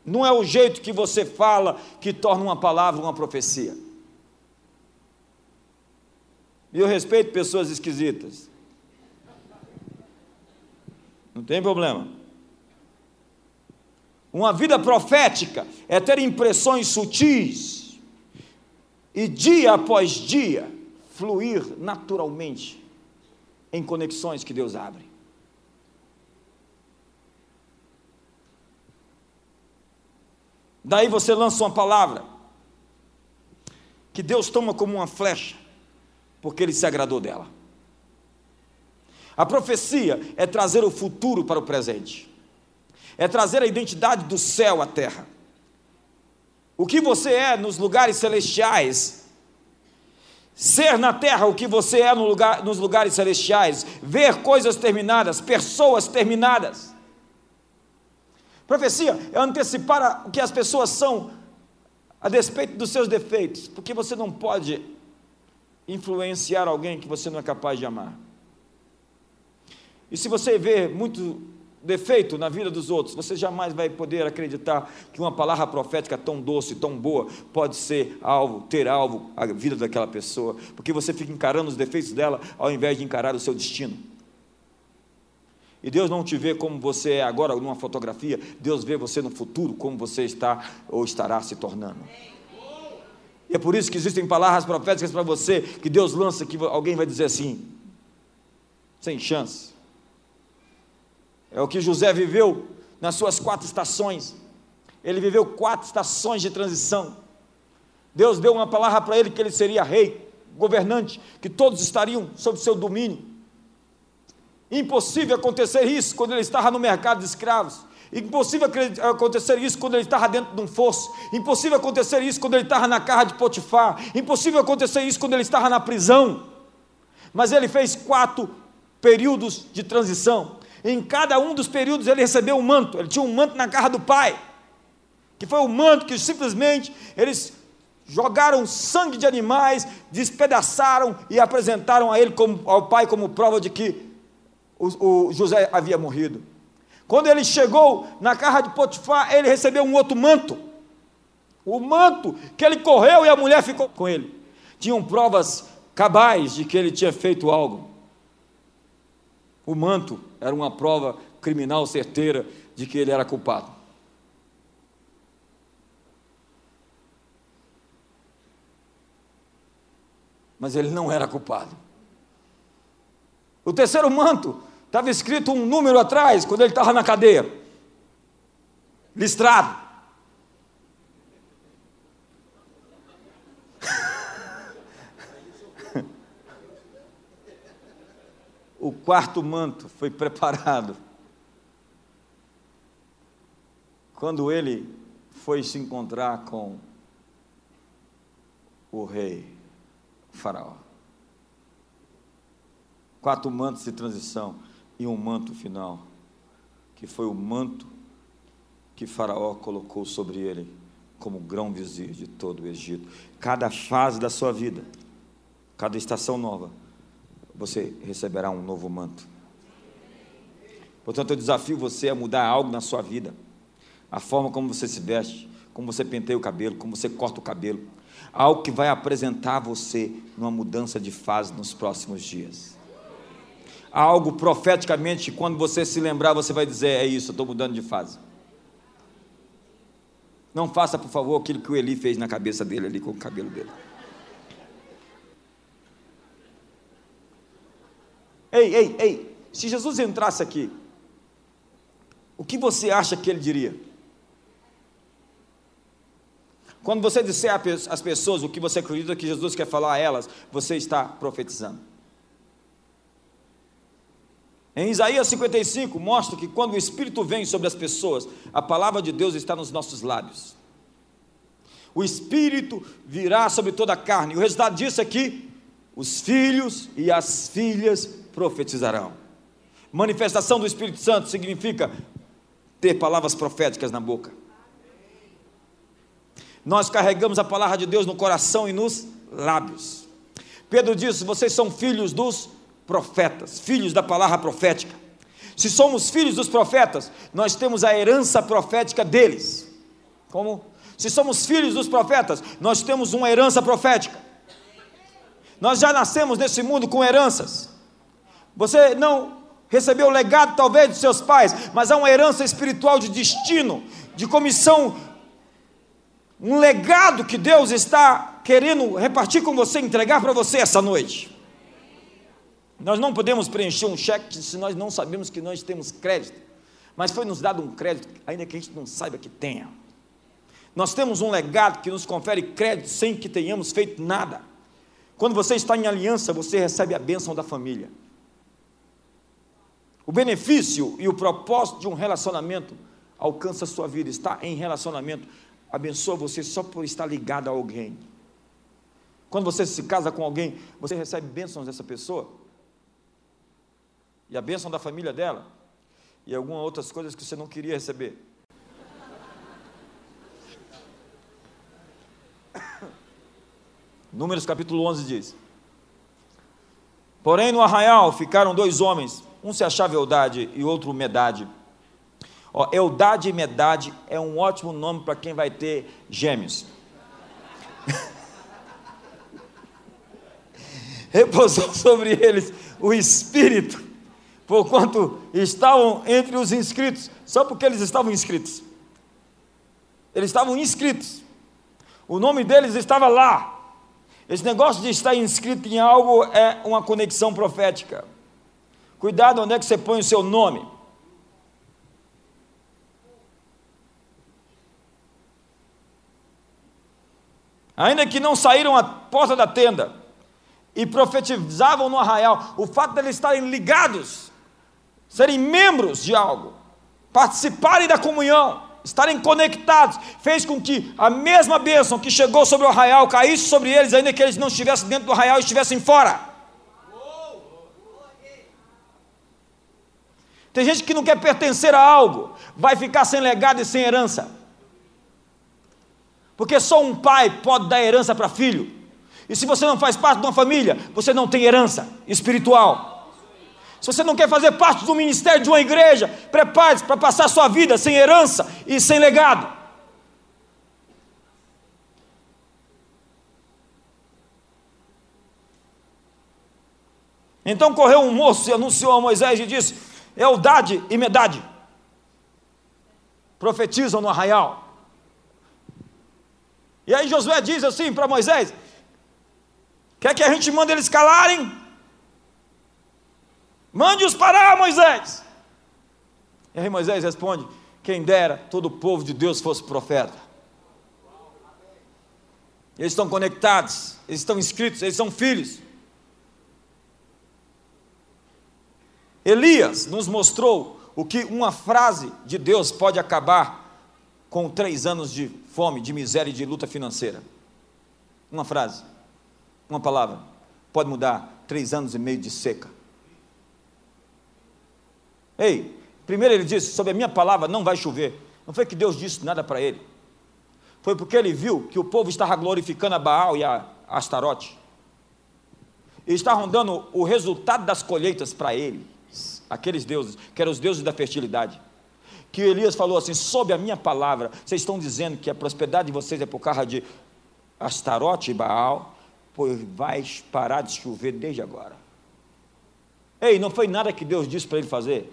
Não é o jeito que você fala que torna uma palavra uma profecia. E eu respeito pessoas esquisitas. Não tem problema. Uma vida profética é ter impressões sutis e dia após dia fluir naturalmente em conexões que Deus abre. Daí você lança uma palavra que Deus toma como uma flecha, porque Ele se agradou dela. A profecia é trazer o futuro para o presente, é trazer a identidade do céu à terra. O que você é nos lugares celestiais, ser na terra o que você é no lugar, nos lugares celestiais, ver coisas terminadas, pessoas terminadas. Profecia é antecipar o que as pessoas são a despeito dos seus defeitos, porque você não pode influenciar alguém que você não é capaz de amar. E se você vê muito defeito na vida dos outros, você jamais vai poder acreditar que uma palavra profética tão doce, tão boa, pode ser alvo, ter alvo a vida daquela pessoa, porque você fica encarando os defeitos dela ao invés de encarar o seu destino. E Deus não te vê como você é agora numa fotografia, Deus vê você no futuro como você está ou estará se tornando. E é por isso que existem palavras proféticas para você que Deus lança que alguém vai dizer assim: sem chance. É o que José viveu nas suas quatro estações. Ele viveu quatro estações de transição. Deus deu uma palavra para ele que ele seria rei, governante, que todos estariam sob seu domínio. Impossível acontecer isso quando ele estava no mercado de escravos. Impossível acontecer isso quando ele estava dentro de um fosso. Impossível acontecer isso quando ele estava na casa de Potifar. Impossível acontecer isso quando ele estava na prisão. Mas ele fez quatro períodos de transição. Em cada um dos períodos ele recebeu um manto. Ele tinha um manto na casa do pai. Que foi o manto que simplesmente eles jogaram sangue de animais, despedaçaram e apresentaram a ele como, ao pai como prova de que o, o José havia morrido. Quando ele chegou na casa de Potifar, ele recebeu um outro manto. O manto que ele correu e a mulher ficou com ele. Tinham provas cabais de que ele tinha feito algo. O manto era uma prova criminal certeira de que ele era culpado. Mas ele não era culpado. O terceiro manto estava escrito um número atrás, quando ele estava na cadeia. Listrado. o quarto manto foi preparado quando ele foi se encontrar com o rei Faraó quatro mantos de transição e um manto final, que foi o manto que Faraó colocou sobre ele como grão vizir de todo o Egito. Cada fase da sua vida, cada estação nova, você receberá um novo manto. Portanto, eu desafio você a mudar algo na sua vida. A forma como você se veste, como você penteia o cabelo, como você corta o cabelo. Algo que vai apresentar você numa mudança de fase nos próximos dias algo profeticamente, quando você se lembrar, você vai dizer: É isso, eu estou mudando de fase. Não faça, por favor, aquilo que o Eli fez na cabeça dele, ali com o cabelo dele. Ei, ei, ei, se Jesus entrasse aqui, o que você acha que ele diria? Quando você disser às pessoas o que você acredita que Jesus quer falar a elas, você está profetizando. Em Isaías 55 mostra que quando o Espírito vem sobre as pessoas, a palavra de Deus está nos nossos lábios. O Espírito virá sobre toda a carne. E o resultado disso é que os filhos e as filhas profetizarão. Manifestação do Espírito Santo significa ter palavras proféticas na boca. Nós carregamos a palavra de Deus no coração e nos lábios. Pedro disse: Vocês são filhos dos profetas, filhos da palavra profética. Se somos filhos dos profetas, nós temos a herança profética deles. Como? Se somos filhos dos profetas, nós temos uma herança profética. Nós já nascemos nesse mundo com heranças. Você não recebeu o legado talvez dos seus pais, mas há uma herança espiritual de destino de comissão, um legado que Deus está querendo repartir com você, entregar para você essa noite. Nós não podemos preencher um cheque se nós não sabemos que nós temos crédito, mas foi nos dado um crédito, ainda que a gente não saiba que tenha. Nós temos um legado que nos confere crédito sem que tenhamos feito nada. Quando você está em aliança, você recebe a bênção da família. O benefício e o propósito de um relacionamento alcança a sua vida, está em relacionamento, abençoa você só por estar ligado a alguém. Quando você se casa com alguém, você recebe bênçãos dessa pessoa, e a bênção da família dela, e algumas outras coisas que você não queria receber. Números capítulo 11 diz: Porém, no arraial ficaram dois homens, um se achava Eudade e outro Medade. Ó, Eudade e Medade é um ótimo nome para quem vai ter gêmeos. Repousou sobre eles o Espírito, porquanto estavam entre os inscritos, só porque eles estavam inscritos. Eles estavam inscritos. O nome deles estava lá. Esse negócio de estar inscrito em algo é uma conexão profética. Cuidado onde é que você põe o seu nome. Ainda que não saíram à porta da tenda e profetizavam no arraial, o fato de eles estarem ligados, serem membros de algo, participarem da comunhão, estarem conectados, fez com que a mesma bênção que chegou sobre o arraial caísse sobre eles, ainda que eles não estivessem dentro do arraial e estivessem fora. Tem gente que não quer pertencer a algo, vai ficar sem legado e sem herança. Porque só um pai pode dar herança para filho. E se você não faz parte de uma família, você não tem herança espiritual. Se você não quer fazer parte do ministério de uma igreja, prepare-se para passar sua vida sem herança e sem legado. Então correu um moço e anunciou a Moisés e disse: Eldade e Medade profetizam no arraial. E aí Josué diz assim para Moisés: Quer que a gente mande eles calarem? Mande-os parar, Moisés. E aí Moisés responde: Quem dera todo o povo de Deus fosse profeta. Eles estão conectados, eles estão inscritos, eles são filhos. Elias nos mostrou o que uma frase de Deus pode acabar com três anos de fome, de miséria e de luta financeira. Uma frase, uma palavra, pode mudar três anos e meio de seca. Ei, primeiro ele disse: sobre a minha palavra não vai chover. Não foi que Deus disse nada para ele. Foi porque ele viu que o povo estava glorificando a Baal e a Astarote. E estavam dando o resultado das colheitas para ele, aqueles deuses, que eram os deuses da fertilidade. Que Elias falou assim: sob a minha palavra, vocês estão dizendo que a prosperidade de vocês é por causa de Astarote e Baal, pois vai parar de chover desde agora. Ei, não foi nada que Deus disse para ele fazer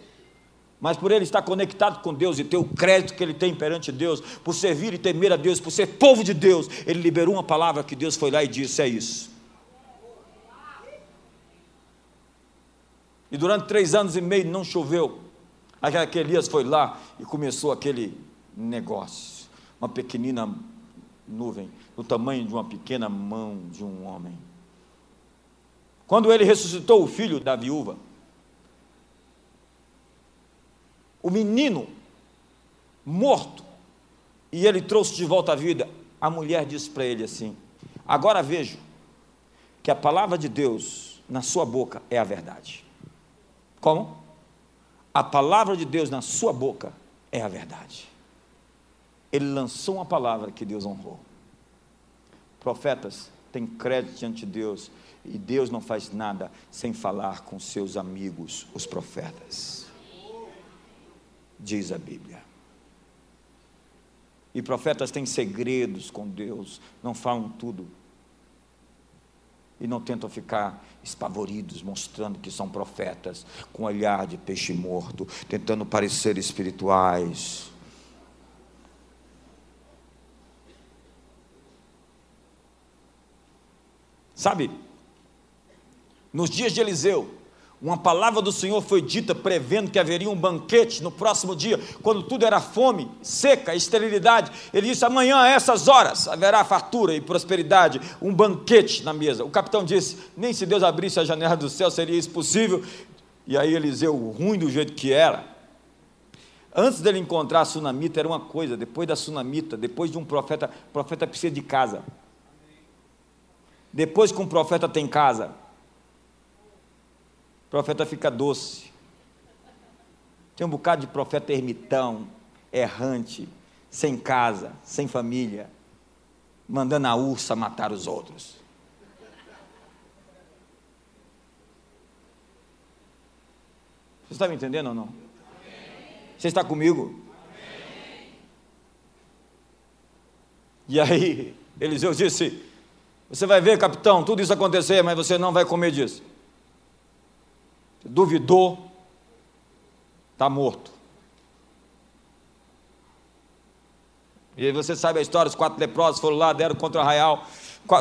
mas por ele estar conectado com Deus e ter o crédito que ele tem perante Deus, por servir e temer a Deus, por ser povo de Deus, ele liberou uma palavra que Deus foi lá e disse: é isso. E durante três anos e meio não choveu. Aí Elias foi lá e começou aquele negócio, uma pequenina nuvem, do tamanho de uma pequena mão de um homem. Quando ele ressuscitou o filho da viúva, o menino morto, e ele trouxe de volta à vida, a mulher disse para ele assim: Agora vejo que a palavra de Deus na sua boca é a verdade. Como? A palavra de Deus na sua boca é a verdade. Ele lançou uma palavra que Deus honrou. Profetas têm crédito diante de Deus e Deus não faz nada sem falar com seus amigos, os profetas diz a Bíblia. E profetas têm segredos com Deus, não falam tudo. E não tentam ficar espavoridos, mostrando que são profetas, com olhar de peixe morto, tentando parecer espirituais. Sabe, nos dias de Eliseu, uma palavra do Senhor foi dita prevendo que haveria um banquete no próximo dia, quando tudo era fome, seca, esterilidade. Ele disse: amanhã, a essas horas, haverá fartura e prosperidade, um banquete na mesa. O capitão disse: nem se Deus abrisse a janela do céu seria isso possível. E aí Eliseu, ruim do jeito que era, antes dele encontrar a sunamita era uma coisa, depois da sunamita, depois de um profeta, profeta precisa de casa. Depois que um profeta tem casa, profeta fica doce. Tem um bocado de profeta ermitão, errante, sem casa, sem família, mandando a ursa matar os outros. Você está me entendendo ou não? Você está comigo? E aí, Eliseu disse: Você vai ver, capitão, tudo isso acontecer, mas você não vai comer disso duvidou, está morto. E aí você sabe a história: os quatro leprosos foram lá, deram contra o arraial,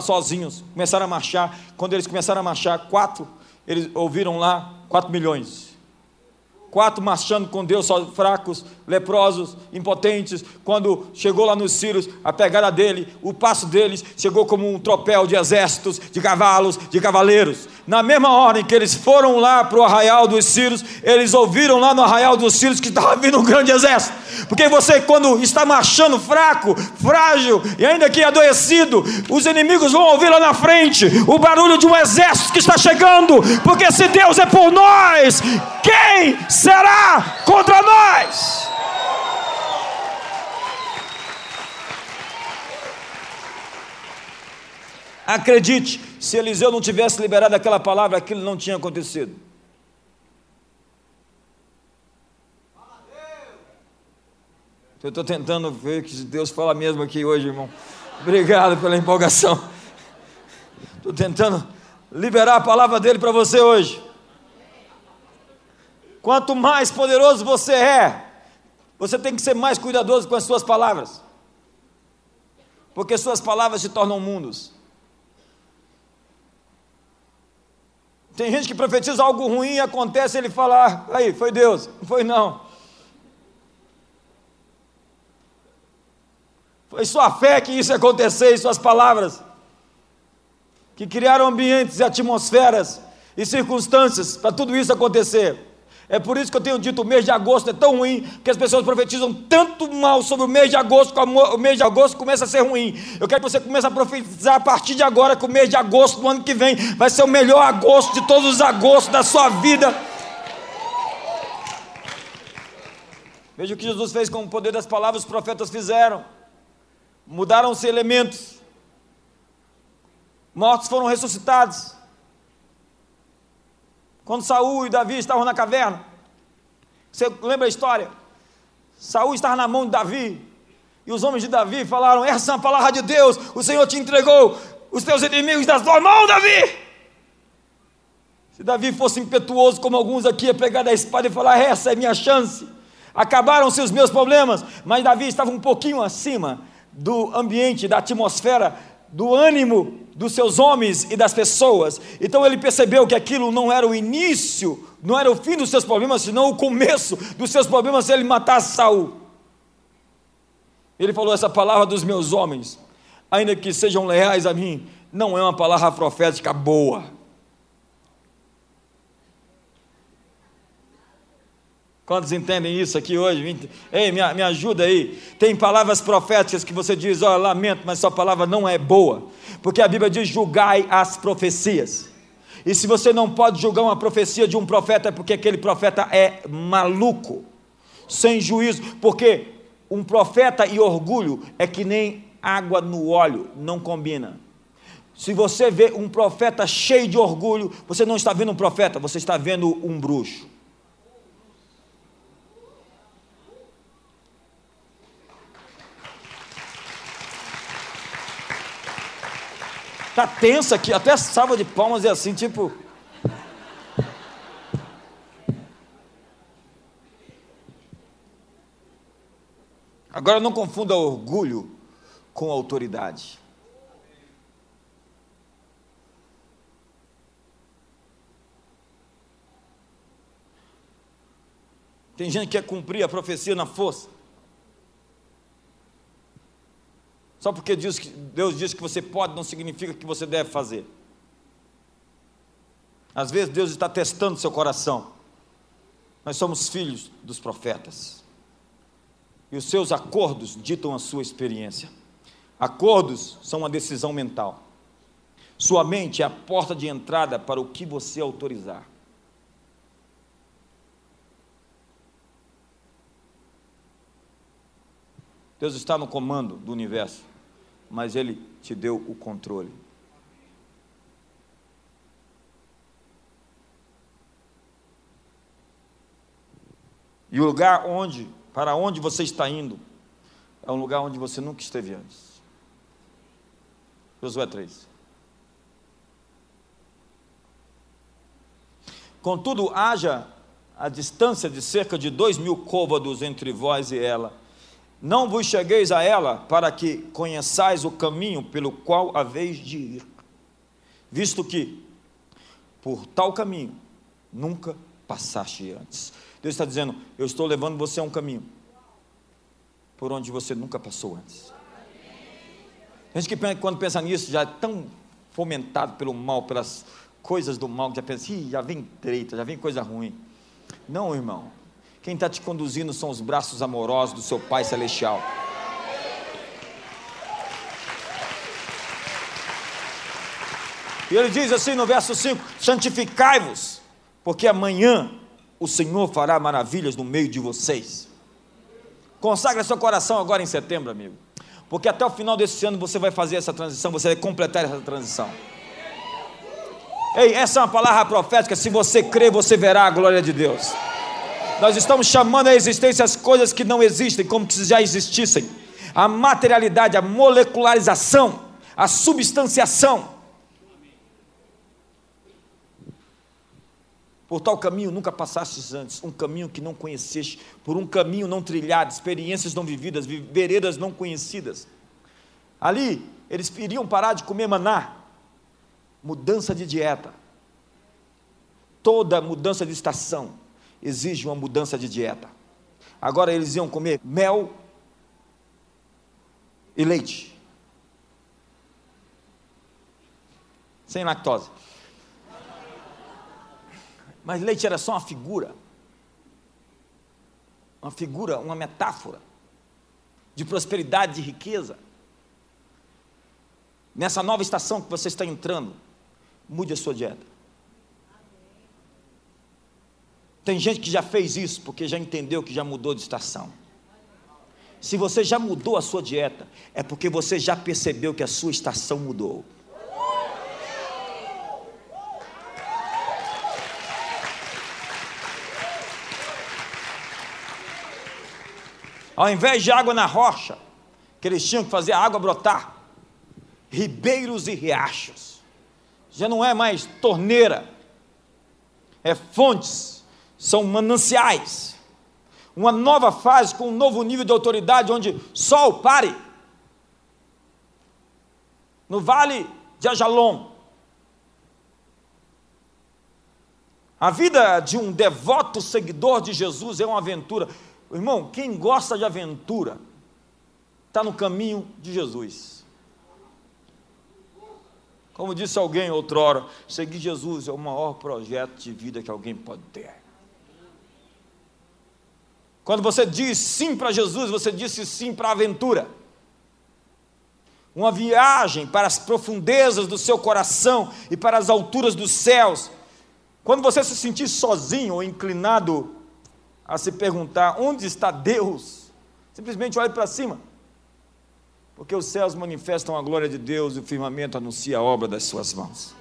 sozinhos, começaram a marchar. Quando eles começaram a marchar, quatro, eles ouviram lá, quatro milhões quatro marchando com Deus, só fracos, leprosos, impotentes. Quando chegou lá nos Sírios, a pegada dele, o passo deles chegou como um tropel de exércitos, de cavalos, de cavaleiros. Na mesma hora em que eles foram lá para o arraial dos Sírios, eles ouviram lá no arraial dos Sírios que estava vindo um grande exército. Porque você, quando está marchando fraco, frágil e ainda que adoecido, os inimigos vão ouvir lá na frente o barulho de um exército que está chegando. Porque se Deus é por nós, quem será contra nós? Acredite, se Eliseu não tivesse liberado aquela palavra, aquilo não tinha acontecido. Eu estou tentando ver que Deus fala mesmo aqui hoje, irmão. Obrigado pela empolgação. Estou tentando liberar a palavra dele para você hoje. Quanto mais poderoso você é, você tem que ser mais cuidadoso com as suas palavras. Porque suas palavras se tornam mundos. Tem gente que profetiza algo ruim e acontece, ele fala, ah, aí, foi Deus. Não foi não. Foi sua fé que isso aconteceu, e suas palavras, que criaram ambientes e atmosferas e circunstâncias para tudo isso acontecer. É por isso que eu tenho dito: o mês de agosto é tão ruim, que as pessoas profetizam tanto mal sobre o mês de agosto, que o mês de agosto começa a ser ruim. Eu quero que você comece a profetizar a partir de agora que o mês de agosto do ano que vem vai ser o melhor agosto de todos os agostos da sua vida. Veja o que Jesus fez com o poder das palavras, os profetas fizeram mudaram-se elementos, mortos foram ressuscitados. Quando Saul e Davi estavam na caverna, você lembra a história? Saul estava na mão de Davi, e os homens de Davi falaram: Essa é a palavra de Deus, o Senhor te entregou os teus inimigos das tuas mãos, Davi. Se Davi fosse impetuoso, como alguns aqui, ia pegar da espada e falar: Essa é minha chance. Acabaram-se os meus problemas, mas Davi estava um pouquinho acima do ambiente, da atmosfera, do ânimo dos seus homens e das pessoas. Então ele percebeu que aquilo não era o início, não era o fim dos seus problemas, senão o começo dos seus problemas se ele matasse Saul. Ele falou essa palavra dos meus homens, ainda que sejam leais a mim, não é uma palavra profética boa Quantos entendem isso aqui hoje? Ei, me, me ajuda aí. Tem palavras proféticas que você diz, ó, oh, lamento, mas sua palavra não é boa. Porque a Bíblia diz: julgai as profecias. E se você não pode julgar uma profecia de um profeta, é porque aquele profeta é maluco, sem juízo. Porque um profeta e orgulho é que nem água no óleo, não combina. Se você vê um profeta cheio de orgulho, você não está vendo um profeta, você está vendo um bruxo. Tá tenso aqui, até salva de palmas é assim, tipo. Agora não confunda orgulho com autoridade. Tem gente que quer cumprir a profecia na força. Só porque Deus, Deus diz que você pode, não significa que você deve fazer. Às vezes Deus está testando seu coração. Nós somos filhos dos profetas. E os seus acordos ditam a sua experiência. Acordos são uma decisão mental. Sua mente é a porta de entrada para o que você autorizar. Deus está no comando do universo, mas Ele te deu o controle. E o lugar onde, para onde você está indo, é um lugar onde você nunca esteve antes. Josué 3. Contudo, haja a distância de cerca de dois mil côvados entre vós e ela. Não vos chegueis a ela para que conheçais o caminho pelo qual haveis de ir, visto que por tal caminho nunca passaste antes. Deus está dizendo: Eu estou levando você a um caminho por onde você nunca passou antes. A gente que quando pensa nisso já é tão fomentado pelo mal, pelas coisas do mal, que já pensa, já vem treta, já vem coisa ruim. Não, irmão. Quem está te conduzindo são os braços amorosos do seu Pai Celestial. E ele diz assim no verso 5: Santificai-vos, porque amanhã o Senhor fará maravilhas no meio de vocês. Consagre seu coração agora em setembro, amigo. Porque até o final desse ano você vai fazer essa transição, você vai completar essa transição. Ei, essa é uma palavra profética. Se você crê, você verá a glória de Deus. Nós estamos chamando à existência as coisas que não existem, como se já existissem. A materialidade, a molecularização, a substanciação. Por tal caminho nunca passastes antes, um caminho que não conheceste, por um caminho não trilhado, experiências não vividas, veredas não conhecidas. Ali, eles iriam parar de comer maná, mudança de dieta. Toda mudança de estação exige uma mudança de dieta. Agora eles iam comer mel e leite. Sem lactose. Mas leite era só uma figura. Uma figura, uma metáfora de prosperidade, de riqueza. Nessa nova estação que você está entrando, mude a sua dieta. Tem gente que já fez isso porque já entendeu que já mudou de estação. Se você já mudou a sua dieta, é porque você já percebeu que a sua estação mudou. Ao invés de água na rocha, que eles tinham que fazer a água brotar, ribeiros e riachos. Já não é mais torneira, é fontes, são mananciais. Uma nova fase com um novo nível de autoridade, onde sol pare. No vale de Ajalon. A vida de um devoto seguidor de Jesus é uma aventura. Irmão, quem gosta de aventura, está no caminho de Jesus. Como disse alguém outrora, seguir Jesus é o maior projeto de vida que alguém pode ter. Quando você diz sim para Jesus, você disse sim para a aventura. Uma viagem para as profundezas do seu coração e para as alturas dos céus. Quando você se sentir sozinho ou inclinado a se perguntar onde está Deus, simplesmente olhe para cima, porque os céus manifestam a glória de Deus e o firmamento anuncia a obra das suas mãos.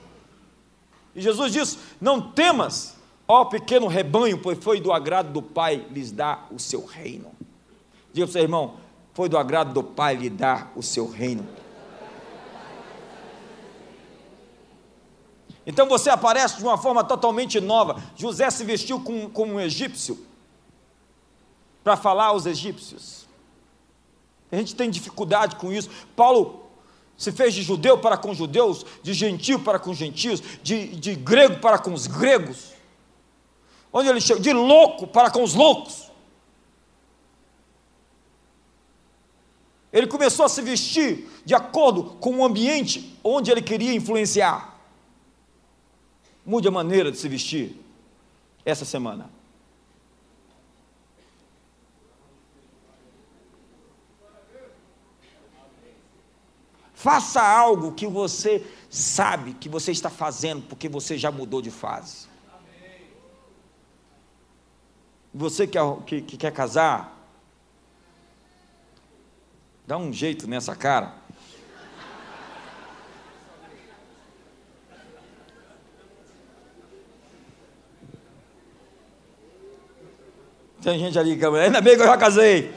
E Jesus diz: Não temas, ó pequeno rebanho, pois foi do agrado do Pai lhes dar o seu reino. Diga para o seu irmão: Foi do agrado do Pai lhe dar o seu reino. Então você aparece de uma forma totalmente nova. José se vestiu como, como um egípcio para falar aos egípcios. A gente tem dificuldade com isso. Paulo se fez de judeu para com judeus, de gentio para com gentios, de, de grego para com os gregos. Onde ele chegou? De louco para com os loucos. Ele começou a se vestir de acordo com o ambiente onde ele queria influenciar. Mude a maneira de se vestir essa semana. Faça algo que você sabe que você está fazendo porque você já mudou de fase. Você que, que, que quer casar, dá um jeito nessa cara. Tem gente ali que ainda bem que eu já casei.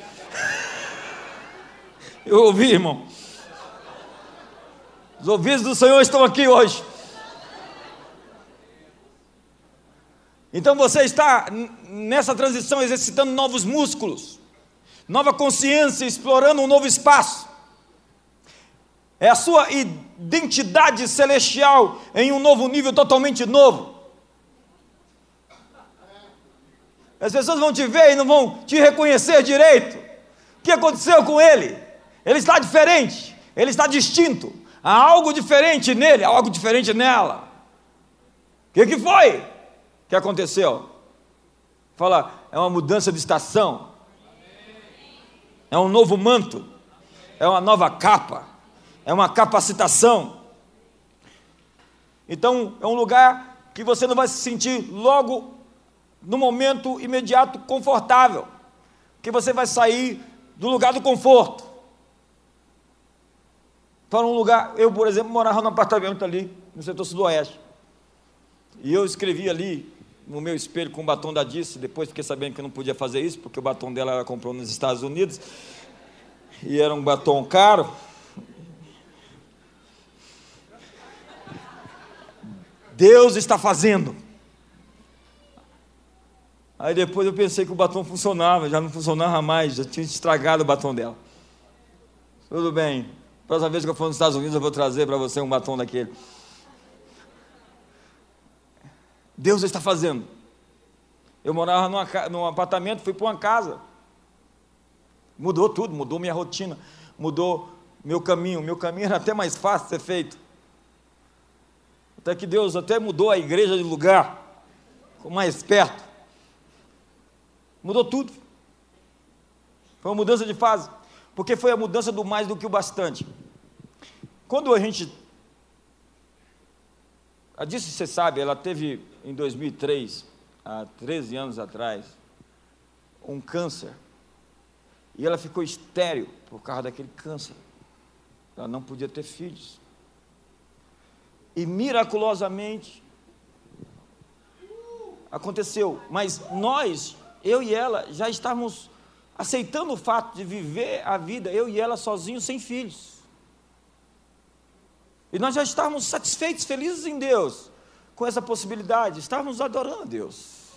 Eu ouvi, irmão. Os ouvidos do Senhor estão aqui hoje. Então você está nessa transição exercitando novos músculos, nova consciência, explorando um novo espaço. É a sua identidade celestial em um novo nível totalmente novo. As pessoas vão te ver e não vão te reconhecer direito. O que aconteceu com ele? Ele está diferente, ele está distinto. Há algo diferente nele, há algo diferente nela. O que, que foi que aconteceu? Fala, é uma mudança de estação, é um novo manto, é uma nova capa, é uma capacitação. Então, é um lugar que você não vai se sentir logo, no momento imediato, confortável, que você vai sair do lugar do conforto para um lugar. Eu, por exemplo, morava num apartamento ali, no setor sudoeste. E eu escrevi ali no meu espelho com o batom da Dice, depois fiquei sabendo que eu não podia fazer isso, porque o batom dela ela comprou nos Estados Unidos. E era um batom caro. Deus está fazendo. Aí depois eu pensei que o batom funcionava, já não funcionava mais, já tinha estragado o batom dela. Tudo bem, Próxima vez que eu for nos Estados Unidos, eu vou trazer para você um batom daquele. Deus está fazendo. Eu morava numa, num apartamento, fui para uma casa. Mudou tudo, mudou minha rotina, mudou meu caminho. Meu caminho era até mais fácil de ser feito. Até que Deus até mudou a igreja de lugar, ficou mais perto. Mudou tudo. Foi uma mudança de fase porque foi a mudança do mais do que o bastante. Quando a gente. A Disse, você sabe, ela teve em 2003, há 13 anos atrás, um câncer. E ela ficou estéril por causa daquele câncer. Ela não podia ter filhos. E miraculosamente aconteceu. Mas nós, eu e ela, já estávamos aceitando o fato de viver a vida, eu e ela sozinhos, sem filhos. E nós já estávamos satisfeitos, felizes em Deus, com essa possibilidade, estávamos adorando a Deus.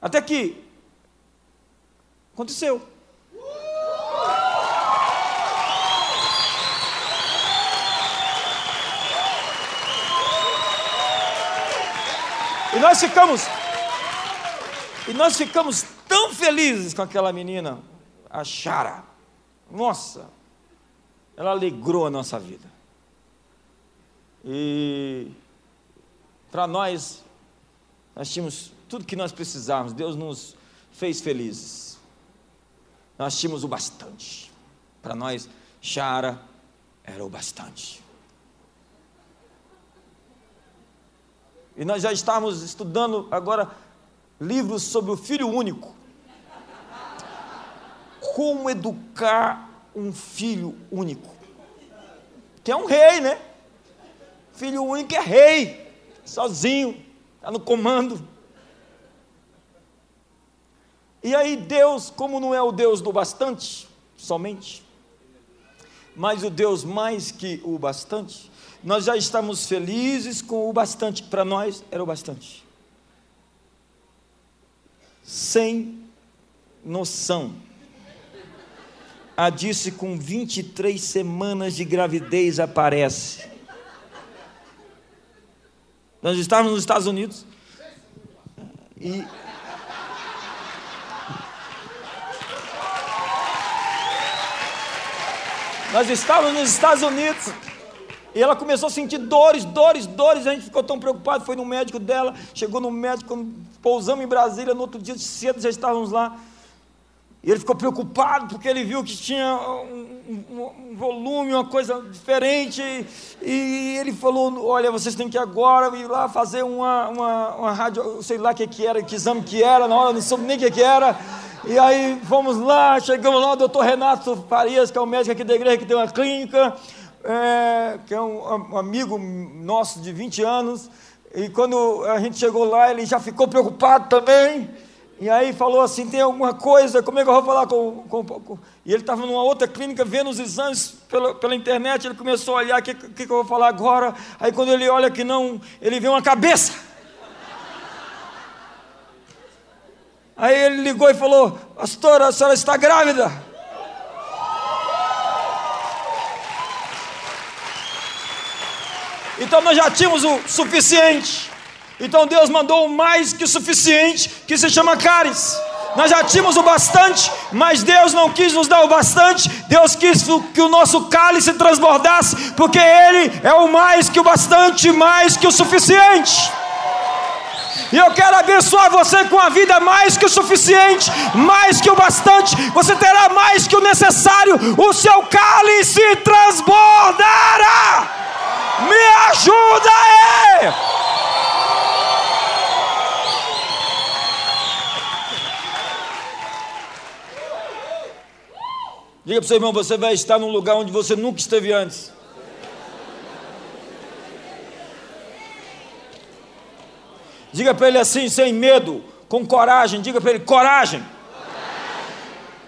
Até que aconteceu. E nós ficamos, e nós ficamos tão felizes com aquela menina, a Chara. Nossa, ela alegrou a nossa vida. E para nós, nós tínhamos tudo que nós precisávamos, Deus nos fez felizes. Nós tínhamos o bastante. Para nós, Chara era o bastante. E nós já estávamos estudando agora livros sobre o filho único como educar um filho único. Que é um rei, né? Filho único é rei, sozinho, está no comando. E aí Deus, como não é o Deus do bastante, somente, mas o Deus mais que o bastante, nós já estamos felizes com o bastante, para nós era o bastante. Sem noção a disse com 23 semanas de gravidez aparece. Nós estávamos nos Estados Unidos. E. Nós estávamos nos Estados Unidos e ela começou a sentir dores, dores, dores. A gente ficou tão preocupado. Foi no médico dela, chegou no médico, pousamos em Brasília. No outro dia cedo já estávamos lá. E ele ficou preocupado porque ele viu que tinha um, um, um volume, uma coisa diferente. E, e, ele falou: Olha, vocês têm que agora ir lá fazer uma, uma, uma rádio, sei lá o que, que era, que exame que era, na hora não soube nem o que, que era. E aí fomos lá, chegamos lá, o doutor Renato Farias, que é o médico aqui da igreja, que tem uma clínica, é, que é um, um amigo nosso de 20 anos. E quando a gente chegou lá, ele já ficou preocupado também. E aí falou assim: tem alguma coisa, como é que eu vou falar com. com, com? E ele estava numa outra clínica vendo os exames pela, pela internet. Ele começou a olhar: o que, que, que eu vou falar agora? Aí quando ele olha que não, ele vê uma cabeça. Aí ele ligou e falou: Pastora, a senhora está grávida. Então nós já tínhamos o suficiente. Então Deus mandou o mais que o suficiente, que se chama cáris. Nós já tínhamos o bastante, mas Deus não quis nos dar o bastante, Deus quis que o nosso cálice transbordasse, porque Ele é o mais que o bastante, mais que o suficiente. E eu quero abençoar você com a vida mais que o suficiente, mais que o bastante. Você terá mais que o necessário. O seu cálice transbordará. Me ajuda aí. Diga para o seu irmão, você vai estar num lugar onde você nunca esteve antes. Diga para ele assim, sem medo, com coragem. Diga para ele: coragem. coragem.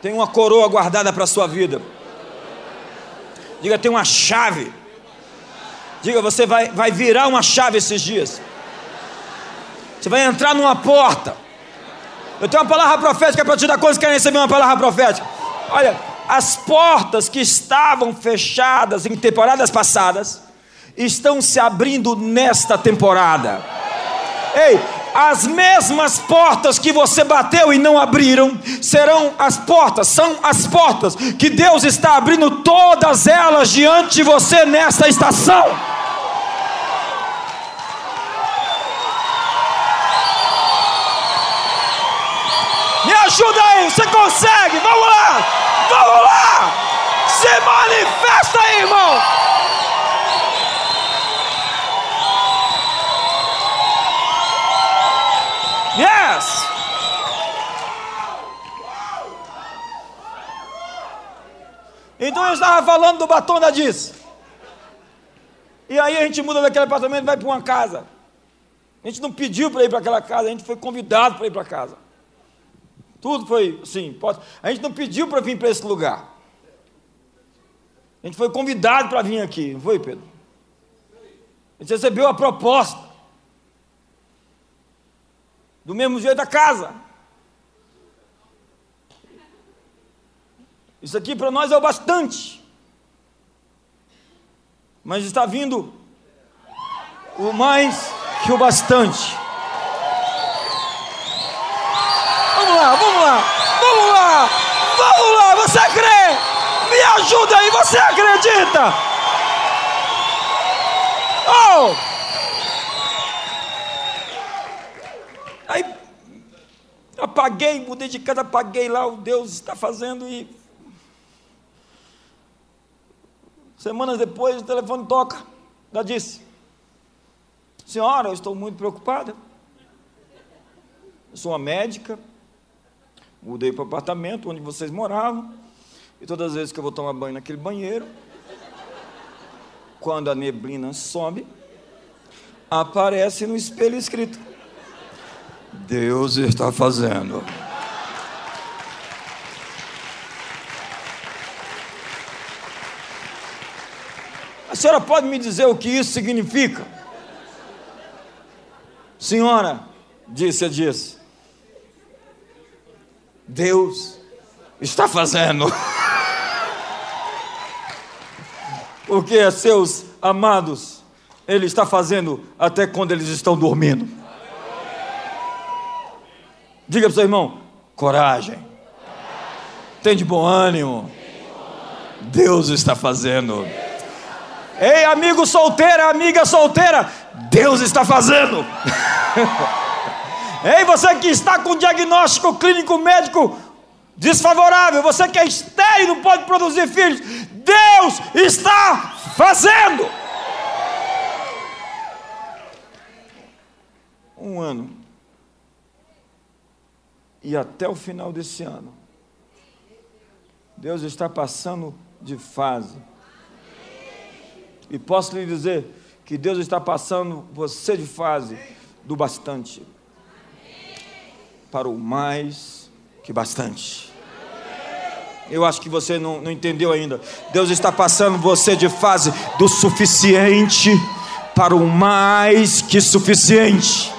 Tem uma coroa guardada para a sua vida. Diga: tem uma chave. Diga: você vai, vai virar uma chave esses dias. Você vai entrar numa porta. Eu tenho uma palavra profética para te dar coisa. Quer receber uma palavra profética? Olha, as portas que estavam fechadas em temporadas passadas estão se abrindo nesta temporada. Ei, as mesmas portas que você bateu e não abriram, serão as portas, são as portas que Deus está abrindo todas elas diante de você nesta estação. Me ajuda aí, você consegue, vamos lá, vamos lá, se manifesta aí, irmão. Yes! Então eu estava falando do batom da Diz. E aí a gente muda daquele apartamento e vai para uma casa. A gente não pediu para ir para aquela casa, a gente foi convidado para ir para casa. Tudo foi assim. A gente não pediu para vir para esse lugar. A gente foi convidado para vir aqui, não foi, Pedro? A gente recebeu a proposta. Do mesmo jeito a casa. Isso aqui para nós é o bastante. Mas está vindo o mais que o bastante. Vamos lá, vamos lá, vamos lá, vamos lá, você crê? Me ajuda aí, você acredita? Oh! Aí apaguei, mudei de casa, apaguei lá, o Deus está fazendo e. Semanas depois o telefone toca. Ela disse: Senhora, eu estou muito preocupada. Eu sou uma médica, mudei para o apartamento onde vocês moravam, e todas as vezes que eu vou tomar banho naquele banheiro, quando a neblina sobe, aparece no espelho escrito: Deus está fazendo. A senhora pode me dizer o que isso significa? Senhora, disse a disse, Deus está fazendo. Porque a seus amados, Ele está fazendo até quando eles estão dormindo. Diga para o seu irmão: coragem. Tem de bom ânimo. Deus está fazendo. Ei, amigo solteiro, amiga solteira, Deus está fazendo. Ei, você que está com diagnóstico clínico médico desfavorável, você que é estéril, não pode produzir filhos, Deus está fazendo. Um ano. E até o final desse ano, Deus está passando de fase. E posso lhe dizer que Deus está passando você de fase do bastante para o mais que bastante. Eu acho que você não, não entendeu ainda. Deus está passando você de fase do suficiente para o mais que suficiente.